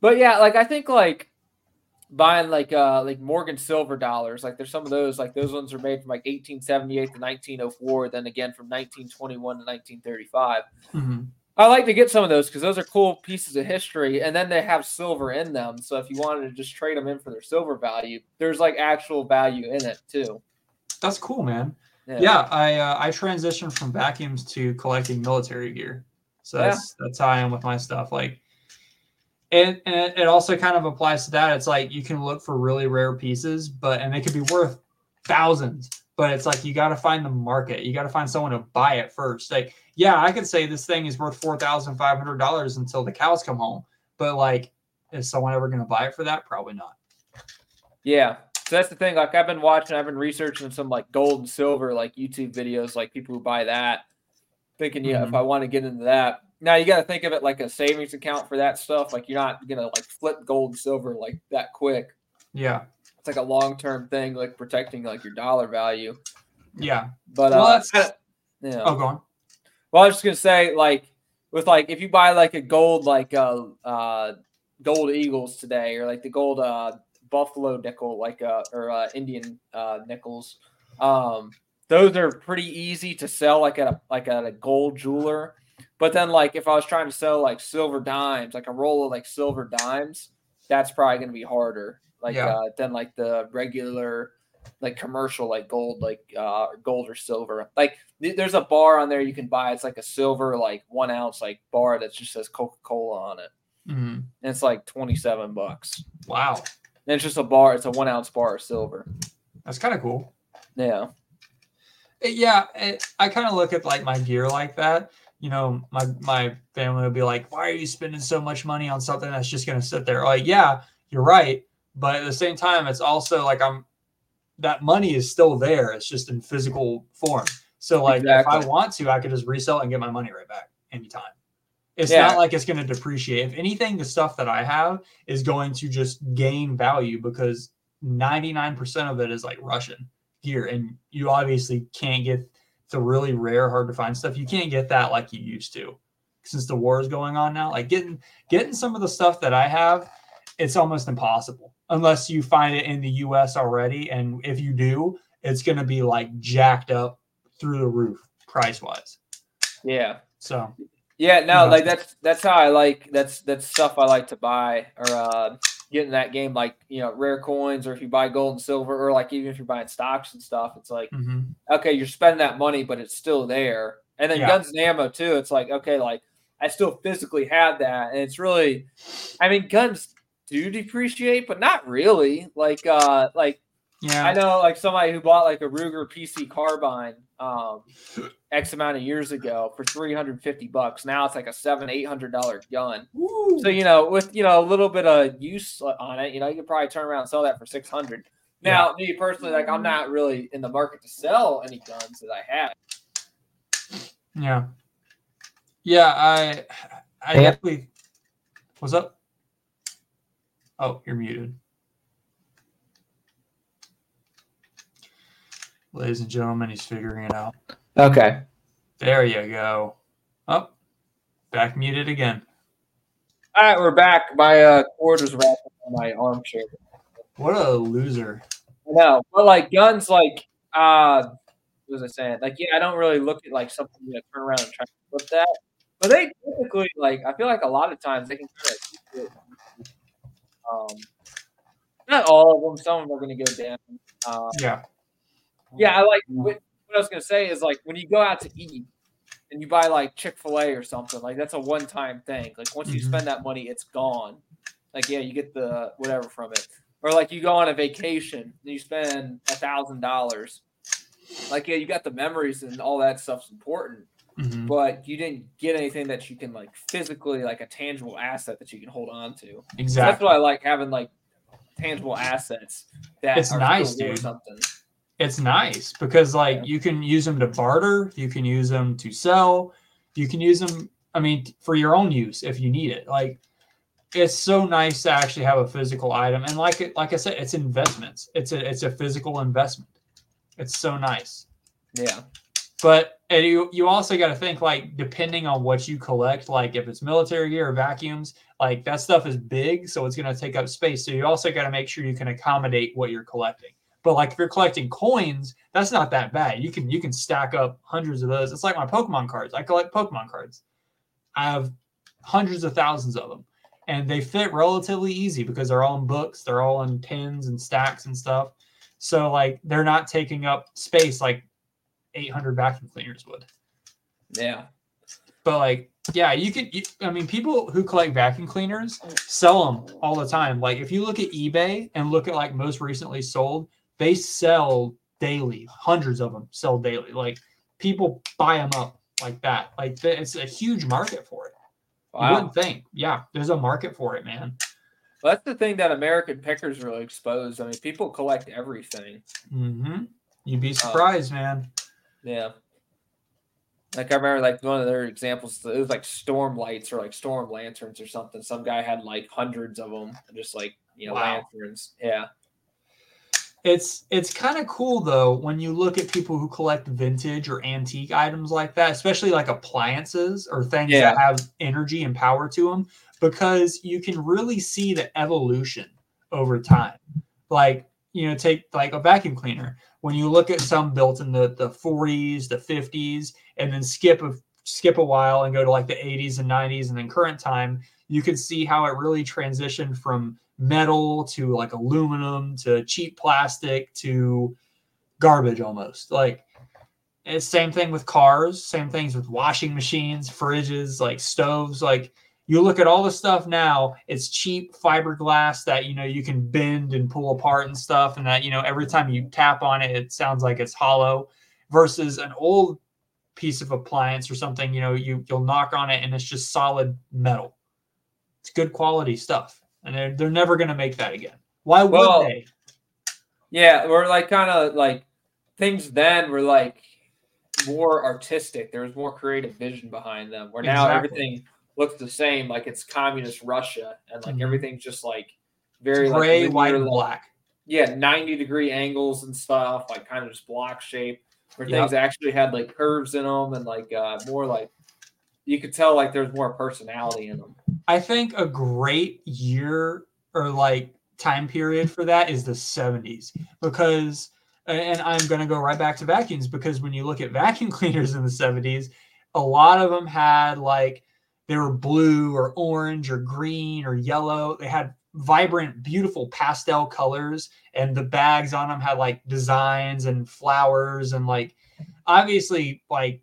But yeah, like I think like buying like uh like Morgan silver dollars, like there's some of those like those ones are made from like 1878 to 1904, then again from 1921 to 1935. Mhm. I like to get some of those because those are cool pieces of history, and then they have silver in them. So if you wanted to just trade them in for their silver value, there's like actual value in it too. That's cool, man. Yeah, I uh, I transitioned from vacuums to collecting military gear. So Yeah. that's that's how I am with my stuff. Like, it and it, also kind of applies to that. It's like you can look for really rare pieces, but and they could be worth thousands. But it's like you got to find the market. You got to find someone to buy it first. Like, yeah, I could say this thing is worth four thousand five hundred dollars until the cows come home. But like, is someone ever going to buy it for that? Probably not. Yeah. So that's the thing. Like I've been watching, I've been researching some like gold and silver like YouTube videos, like people who buy that, thinking, yeah, if Mhm. I want to get into that. Now you got to think of it like a savings account for that stuff. Like you're not gonna like flip gold and silver like that quick. Yeah, It's like a long term thing, like protecting like your dollar value. yeah. But Well, uh, that's- yeah. Oh, go on. Well, I was just gonna say, like, with like if you buy like a gold, like uh, uh gold eagles today, or like the gold uh buffalo nickel, like uh or uh, Indian uh nickels, um, those are pretty easy to sell, like at a like at a gold jeweler. But then, like, if I was trying to sell like silver dimes, like a roll of like silver dimes, that's probably gonna be harder, like Yeah. uh, than like the regular like commercial like gold like uh gold or silver like th- there's a bar on there you can buy it's like a silver like one ounce like bar that just says coca-cola on it Mhm. and it's like 27 bucks Wow, and it's just a bar it's a one ounce bar of silver that's kind of cool. yeah It- yeah, it, I kind of look at like my gear like that. You know, my my family would be like, "Why are you spending so much money on something that's just going to sit there?" Like, yeah, you're right, but at the same time, it's also like I'm that money is still there. It's just in physical form. So like, if I want to, I could just resell it and get my money right back anytime. It's Yeah. not like it's going to depreciate. If anything, the stuff that I have is going to just gain value because 99% of it is like Russian gear. And you obviously can't get the really rare, hard to find stuff. You can't get that like you used to since the war is going on now. Like getting getting some of the stuff that I have, it's almost impossible unless you find it in the US already. And if you do, it's going to be like jacked up through the roof price wise. Yeah. So Yeah, no, know? like that's that's how I like that's that's stuff I like to buy or uh get in that game like you know rare coins or if you buy gold and silver or like even if you're buying stocks and stuff it's like mhm. okay you're spending that money but it's still there and then Yeah. guns and ammo too it's like okay like I still physically have that and it's really I mean guns do depreciate but not really like uh like yeah, I know like somebody who bought like a Ruger PC carbine um X amount of years ago for 350 bucks. Now it's like a seven, eight hundred dollar gun. So you know, with you know a little bit of use on it, you know, you could probably turn around and sell that for 600. Now, me personally, like I'm not really in the market to sell any guns that I have. Yeah. Yeah, I I definitely what's up? Oh, you're muted. Ladies and gentlemen, he's figuring it out. Okay. There you go. Up. back muted again. All right, we're back. My uh, cord was wrapped on my armchair. What a loser. I know, but like guns, like uh, what was I saying? Like, yeah, I don't really look at like something you know, turn around and try to flip that. But they typically like, I feel like a lot of times they can kind of keep it. Um, not all of them. Some of them are going to go down. Uh, Yeah. Yeah, I like what, what I was going to say is like when you go out to eat and you buy like Chick Fil A or something, like that's a one time thing. Like once you Mhm. spend that money, it's gone. Like yeah, you get the whatever from it, or like you go on a vacation and you spend a thousand dollars. Like yeah, you got the memories and all that stuff's important, Mhm. but you didn't get anything that you can like physically like a tangible asset that you can hold on to. So that's Exactly. why I like having like tangible assets that It's are nice, dude. something. It's nice because like you can use them to barter, you can use them to sell, you can use them. I mean, for your own use if you need it. Like it's so nice to actually have a physical item, and like it, like I said, it's investments. It's a it's a physical investment. It's so nice. Yeah. But and you you also got to think like depending on what you collect, like if it's military gear or vacuums, like that stuff is big, so it's going to take up space. So you also got to make sure you can accommodate what you're collecting. But like if you're collecting coins, that's not that bad. You can you can stack up hundreds of those. It's like my Pokemon cards. I collect Pokemon cards. I have hundreds of thousands of them, and they fit relatively easy because they're all in books. They're all in pins and stacks and stuff. So like they're not taking up space like 800 vacuum cleaners would. Yeah. But like, yeah, you can. You, I mean, people who collect vacuum cleaners sell them all the time. Like, if you look at eBay and look at like most recently sold, they sell daily. Hundreds of them sell daily. Like, people buy them up like that. Like, th- it's a huge market for it. You wouldn't think. Yeah, there's a market for it, man. Well, that's the thing that American pickers really exposed. I mean, people collect everything. hmm You'd be surprised, man. Yeah. Like I remember, like one of their examples, it was like storm lights or like storm lanterns or something. Some guy had like hundreds of them, just like you know Wow. lanterns. Yeah, It's it's kind of cool though when you look at people who collect vintage or antique items like that, especially like appliances or things Yeah. that have energy and power to them, because you can really see the evolution over time. Like you know, take like a vacuum cleaner. When you look at some built in the the 40s, the 50s, and then skip a skip a while and go to like the 80s and 90s and then current time, you can see how it really transitioned from metal to like aluminum to cheap plastic to garbage almost. Like it's same thing with cars, same things with washing machines, fridges, like stoves. Like you look at all the stuff now, it's cheap fiberglass that you know you can bend and pull apart and stuff, and that you know every time you tap on it, it sounds like it's hollow. versus an old piece of appliance or something. You know, you you'll knock on it and it's just solid metal. It's good quality stuff, and they're they're never going to make that again. Why would Well, they? Yeah, we're like kind of like things then were like more artistic. There was more creative vision behind them. Where now Exactly. everything looks the same, like it's communist Russia, and like Mhm. everything's just like very like, Gray, linear, white, and black. Yeah, ninety degree angles and stuff, like kind of just block shape. Where Yep. things actually had like curves in them and like uh more like you could tell like there's more personality in them. I think a great year or like time period for that is the 70s because and I'm going to go right back to vacuums because when you look at vacuum cleaners in the 70s a lot of them had like they were blue or orange or green or yellow. They had vibrant beautiful pastel colors and the bags on them had like designs and flowers and like obviously like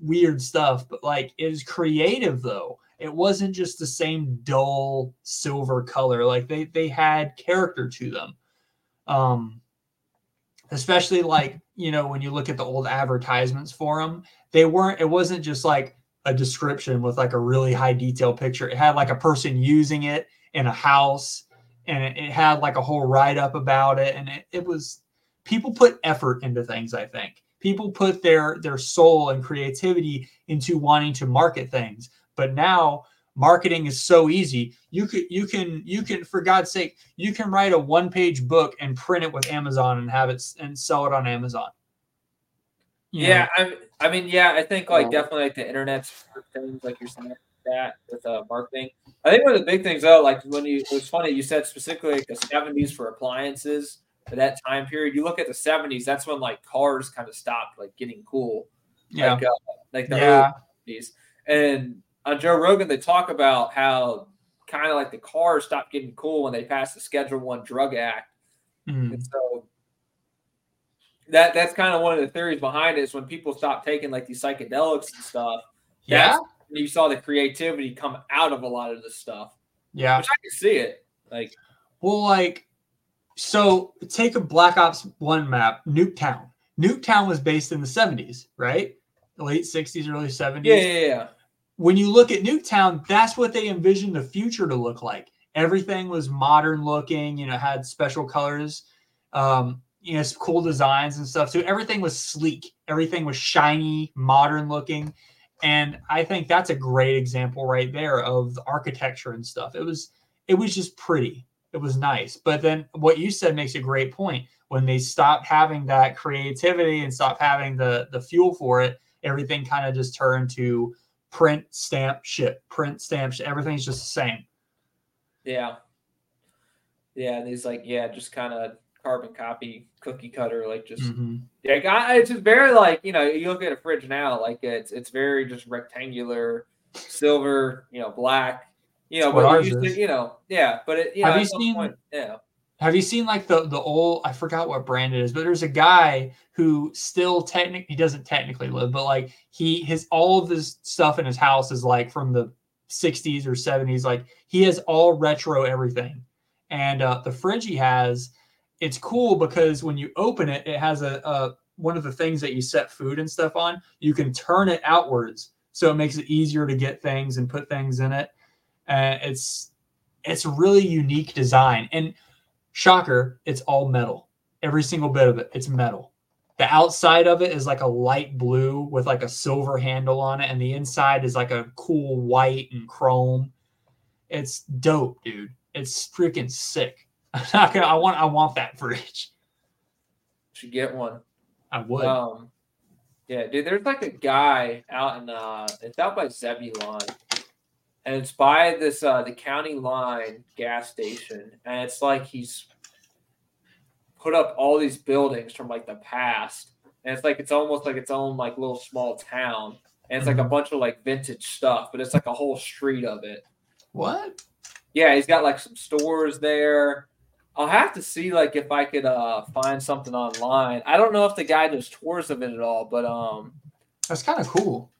weird stuff but like it was creative though it wasn't just the same dull silver color like they they had character to them. Um especially like you know when you look at the old advertisements for them they weren't it wasn't just like a description with like a really high detail picture. It had like a person using it in a house and it, it had like a whole write up about it and it, it was people put effort into things i think. People put their their soul and creativity into wanting to market things but now marketing is so easy you could you can you can for god's sake you can write a one page book and print it with amazon and have it and sell it on amazon You Yeah, know? I, I mean, yeah, I think like Well- definitely like the internet's things like you're saying that with uh, marketing. I think one of the big things though, like when you it was funny, you said specifically like the '70s for appliances for that time period. You look at the '70s, that's when like cars kind of stopped like getting cool, yeah like uh, like the Yeah. 70s. And on Joe Rogan, they talk about how kind of like the cars stopped getting cool when they passed the Schedule One Drug Act. Mm. And so that that's kind of one of the theories behind it is when people stop taking like these psychedelics and stuff. yeah you saw the creativity come out of a lot of this stuff, yeah which I can see it. Like, Well, like, so take a Black Ops 1 map, Nuketown. Nuketown was based in the 70s, right? The late 60s, early 70s. yeah, yeah, yeah. When you look at Nuketown, that's what they envisioned the future to look like. Everything was modern looking, you know, had special colors, um, you know, cool designs and stuff. So everything was sleek, everything was shiny, modern looking. And I think that's a great example right there of the architecture and stuff. It was it was just pretty. It was nice. But then what you said makes a great point. When they stopped having that creativity and stopped having the the fuel for it, everything kind of just turned to print, stamp, ship, print, stamp, ship. Everything's just the same. Yeah. Yeah, and he's like, yeah, just kind of carbon copy, cookie cutter, like just Mhm. yeah. I- It's just very like you know, you look at a fridge now, like it's it's very just rectangular, silver, you know, black, you know. That's But you, used to, you know, yeah. But it, you know, Have you seen- point, yeah. Have you seen like the the old I forgot what brand it is, but there's a guy who still technically he doesn't technically live, but like he his all of his stuff in his house is like from the 60s or 70s. Like he has all retro everything. And uh the fridge he has, it's cool because when you open it, it has a, a one of the things that you set food and stuff on, you can turn it outwards. So it makes it easier to get things and put things in it. And it's it's a really unique design. And shocker, it's all metal. Every single bit of it, it's metal. The outside of it is like a light blue with like a silver handle on it, and the inside is like a cool white and chrome. It's dope, dude. It's freaking sick. I'm not gonna. I want. I want that fridge. Should get one. I would. Um, yeah, dude. There's like a guy out in uh, it's out by Zebulon, and it's by this uh the county line gas station, and it's like he's put up all these buildings from like the past, and it's like it's almost like its own like little small town, and it's like a Mhm. bunch of like vintage stuff, but it's like a whole street of it. what? Yeah, he's got like some stores there. I'll have to see like if I could uh find something online. I don't know if the guy does tours of it at all, but um That's kind of cool.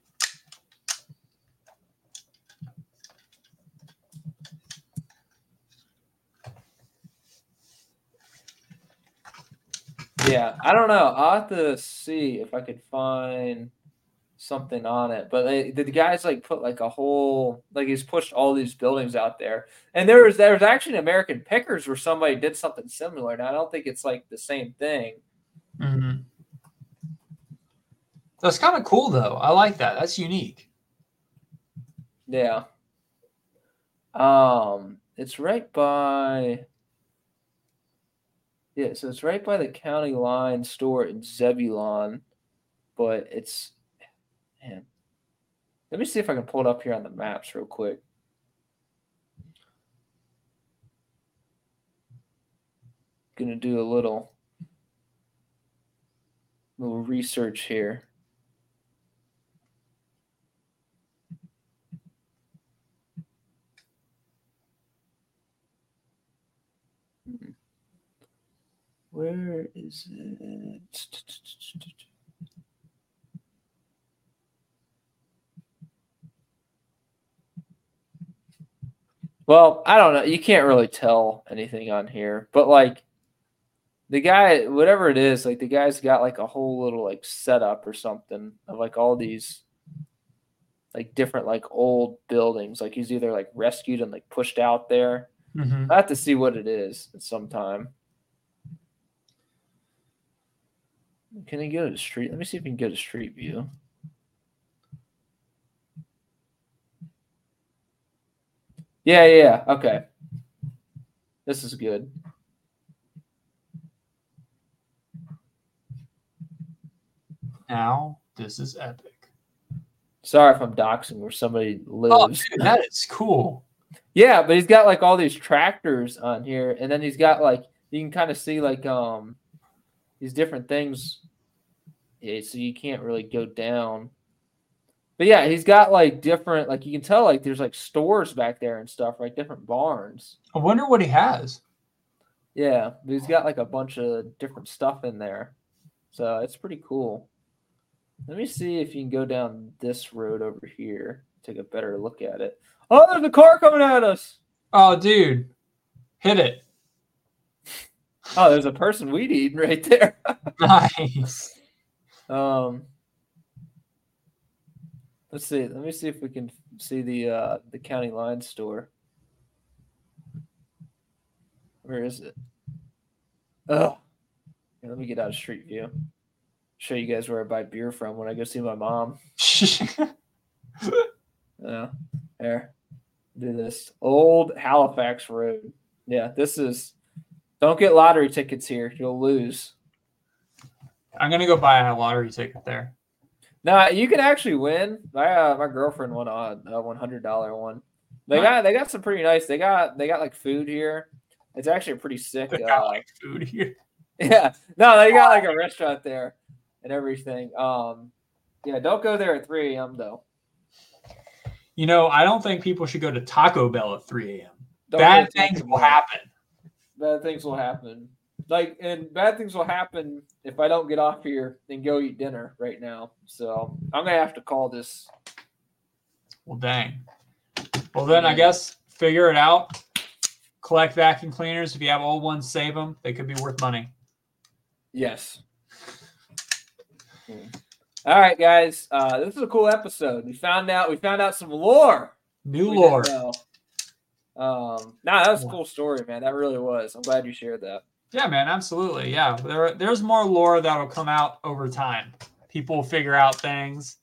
Yeah, I don't know. I'll have to see if I could find something on it. But they, the guys like put like a whole like he's pushed all these buildings out there, and there was there was actually an American Pickers where somebody did something similar. Now I don't think it's like the same thing. Mm-hmm. That's kind of cool though. I like that. That's unique. Yeah. Um, it's right by. Yeah, so it's right by the county line store in Zebulon, but it's man. Let me see if I can pull it up here on the maps real quick. Gonna do a little little research here. Where is it? Well, I don't know. You can't really tell anything on here, but like the guy, whatever it is, like the guy's got like a whole little like setup or something of like all these like different like old buildings. Like he's either like rescued and like pushed out there. Mm-hmm. I have to see what it is at some time. Can he go to street? Let me see if we can go to street view. Yeah, yeah, yeah. Okay. This is good. Now this is epic. Sorry if I'm doxing where somebody lives. Oh, dude, that is cool. Yeah, but he's got like all these tractors on here, and then he's got like you can kind of see like um these different things. Yeah, so you can't really go down. But yeah, he's got like different like you can tell like there's like stores back there and stuff, like different barns. I wonder what he has. Yeah, but he's got like a bunch of different stuff in there. So it's pretty cool. Let me see if you can go down this road over here. Take a better look at it. Oh, there's a car coming at us. Oh, dude, hit it. Oh, there's a person weed eating right there. Nice. um, let's see. Let me see if we can see the uh, the county line store. Where is it? Oh, Here, let me get out of street view. Show you guys where I buy beer from when I go see my mom. Yeah, there. Do this old Halifax Road. Yeah, this is. Don't get lottery tickets here. You'll lose. I'm gonna go buy a lottery ticket there. No, you can actually win. My uh, my girlfriend won a, a one hundred dollar one. They Nice. got they got some pretty nice. They got they got like food here. It's actually pretty sick. I got Uh, like food here. yeah, no, they got like a restaurant there and everything. Um, yeah, don't go there at three a.m. though. You know, I don't think people should go to Taco Bell at 3 a.m. Bad things will happen. Bad things will happen. Like and bad things will happen if I don't get off here and go eat dinner right now. So I'm gonna have to call this. Well, dang. Well, then I guess figure it out. Collect vacuum cleaners. If you have old ones, save them. They could be worth money. Yes. All right, guys. Uh, this is a cool episode. We found out we found out some lore. New lore. Um, nah, that was a cool story, man. That really was. I'm glad you shared that. Yeah, man, absolutely. Yeah, there, there's more lore that'll come out over time. People will figure out things.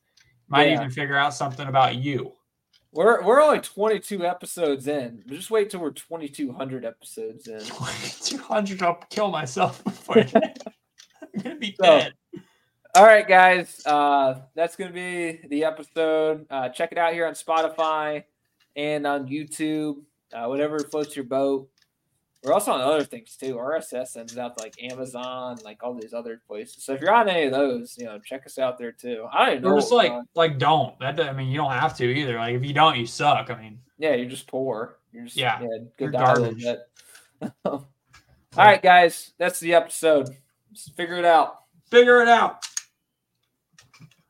Might Yeah. even figure out something about you. We're we're only 22 episodes in. Just wait till we're 2,200 episodes in. 200, I'll kill myself before I'm gonna be So, dead. All right, guys. Uh, that's to be the episode. Uh, check it out here on Spotify and on YouTube, uh, whatever floats your boat. We're also on other things too. RSS sends out to like Amazon, like all these other places. So if you're on any of those, you know, check us out there too. I don't even know. Or just like on. like don't. That I mean, you don't have to either. Like if you don't, you suck. I mean, yeah, you're just poor. You're just Yeah, yeah, good die a little garbage. all right, guys, that's the episode. Let's figure it out. figure it out.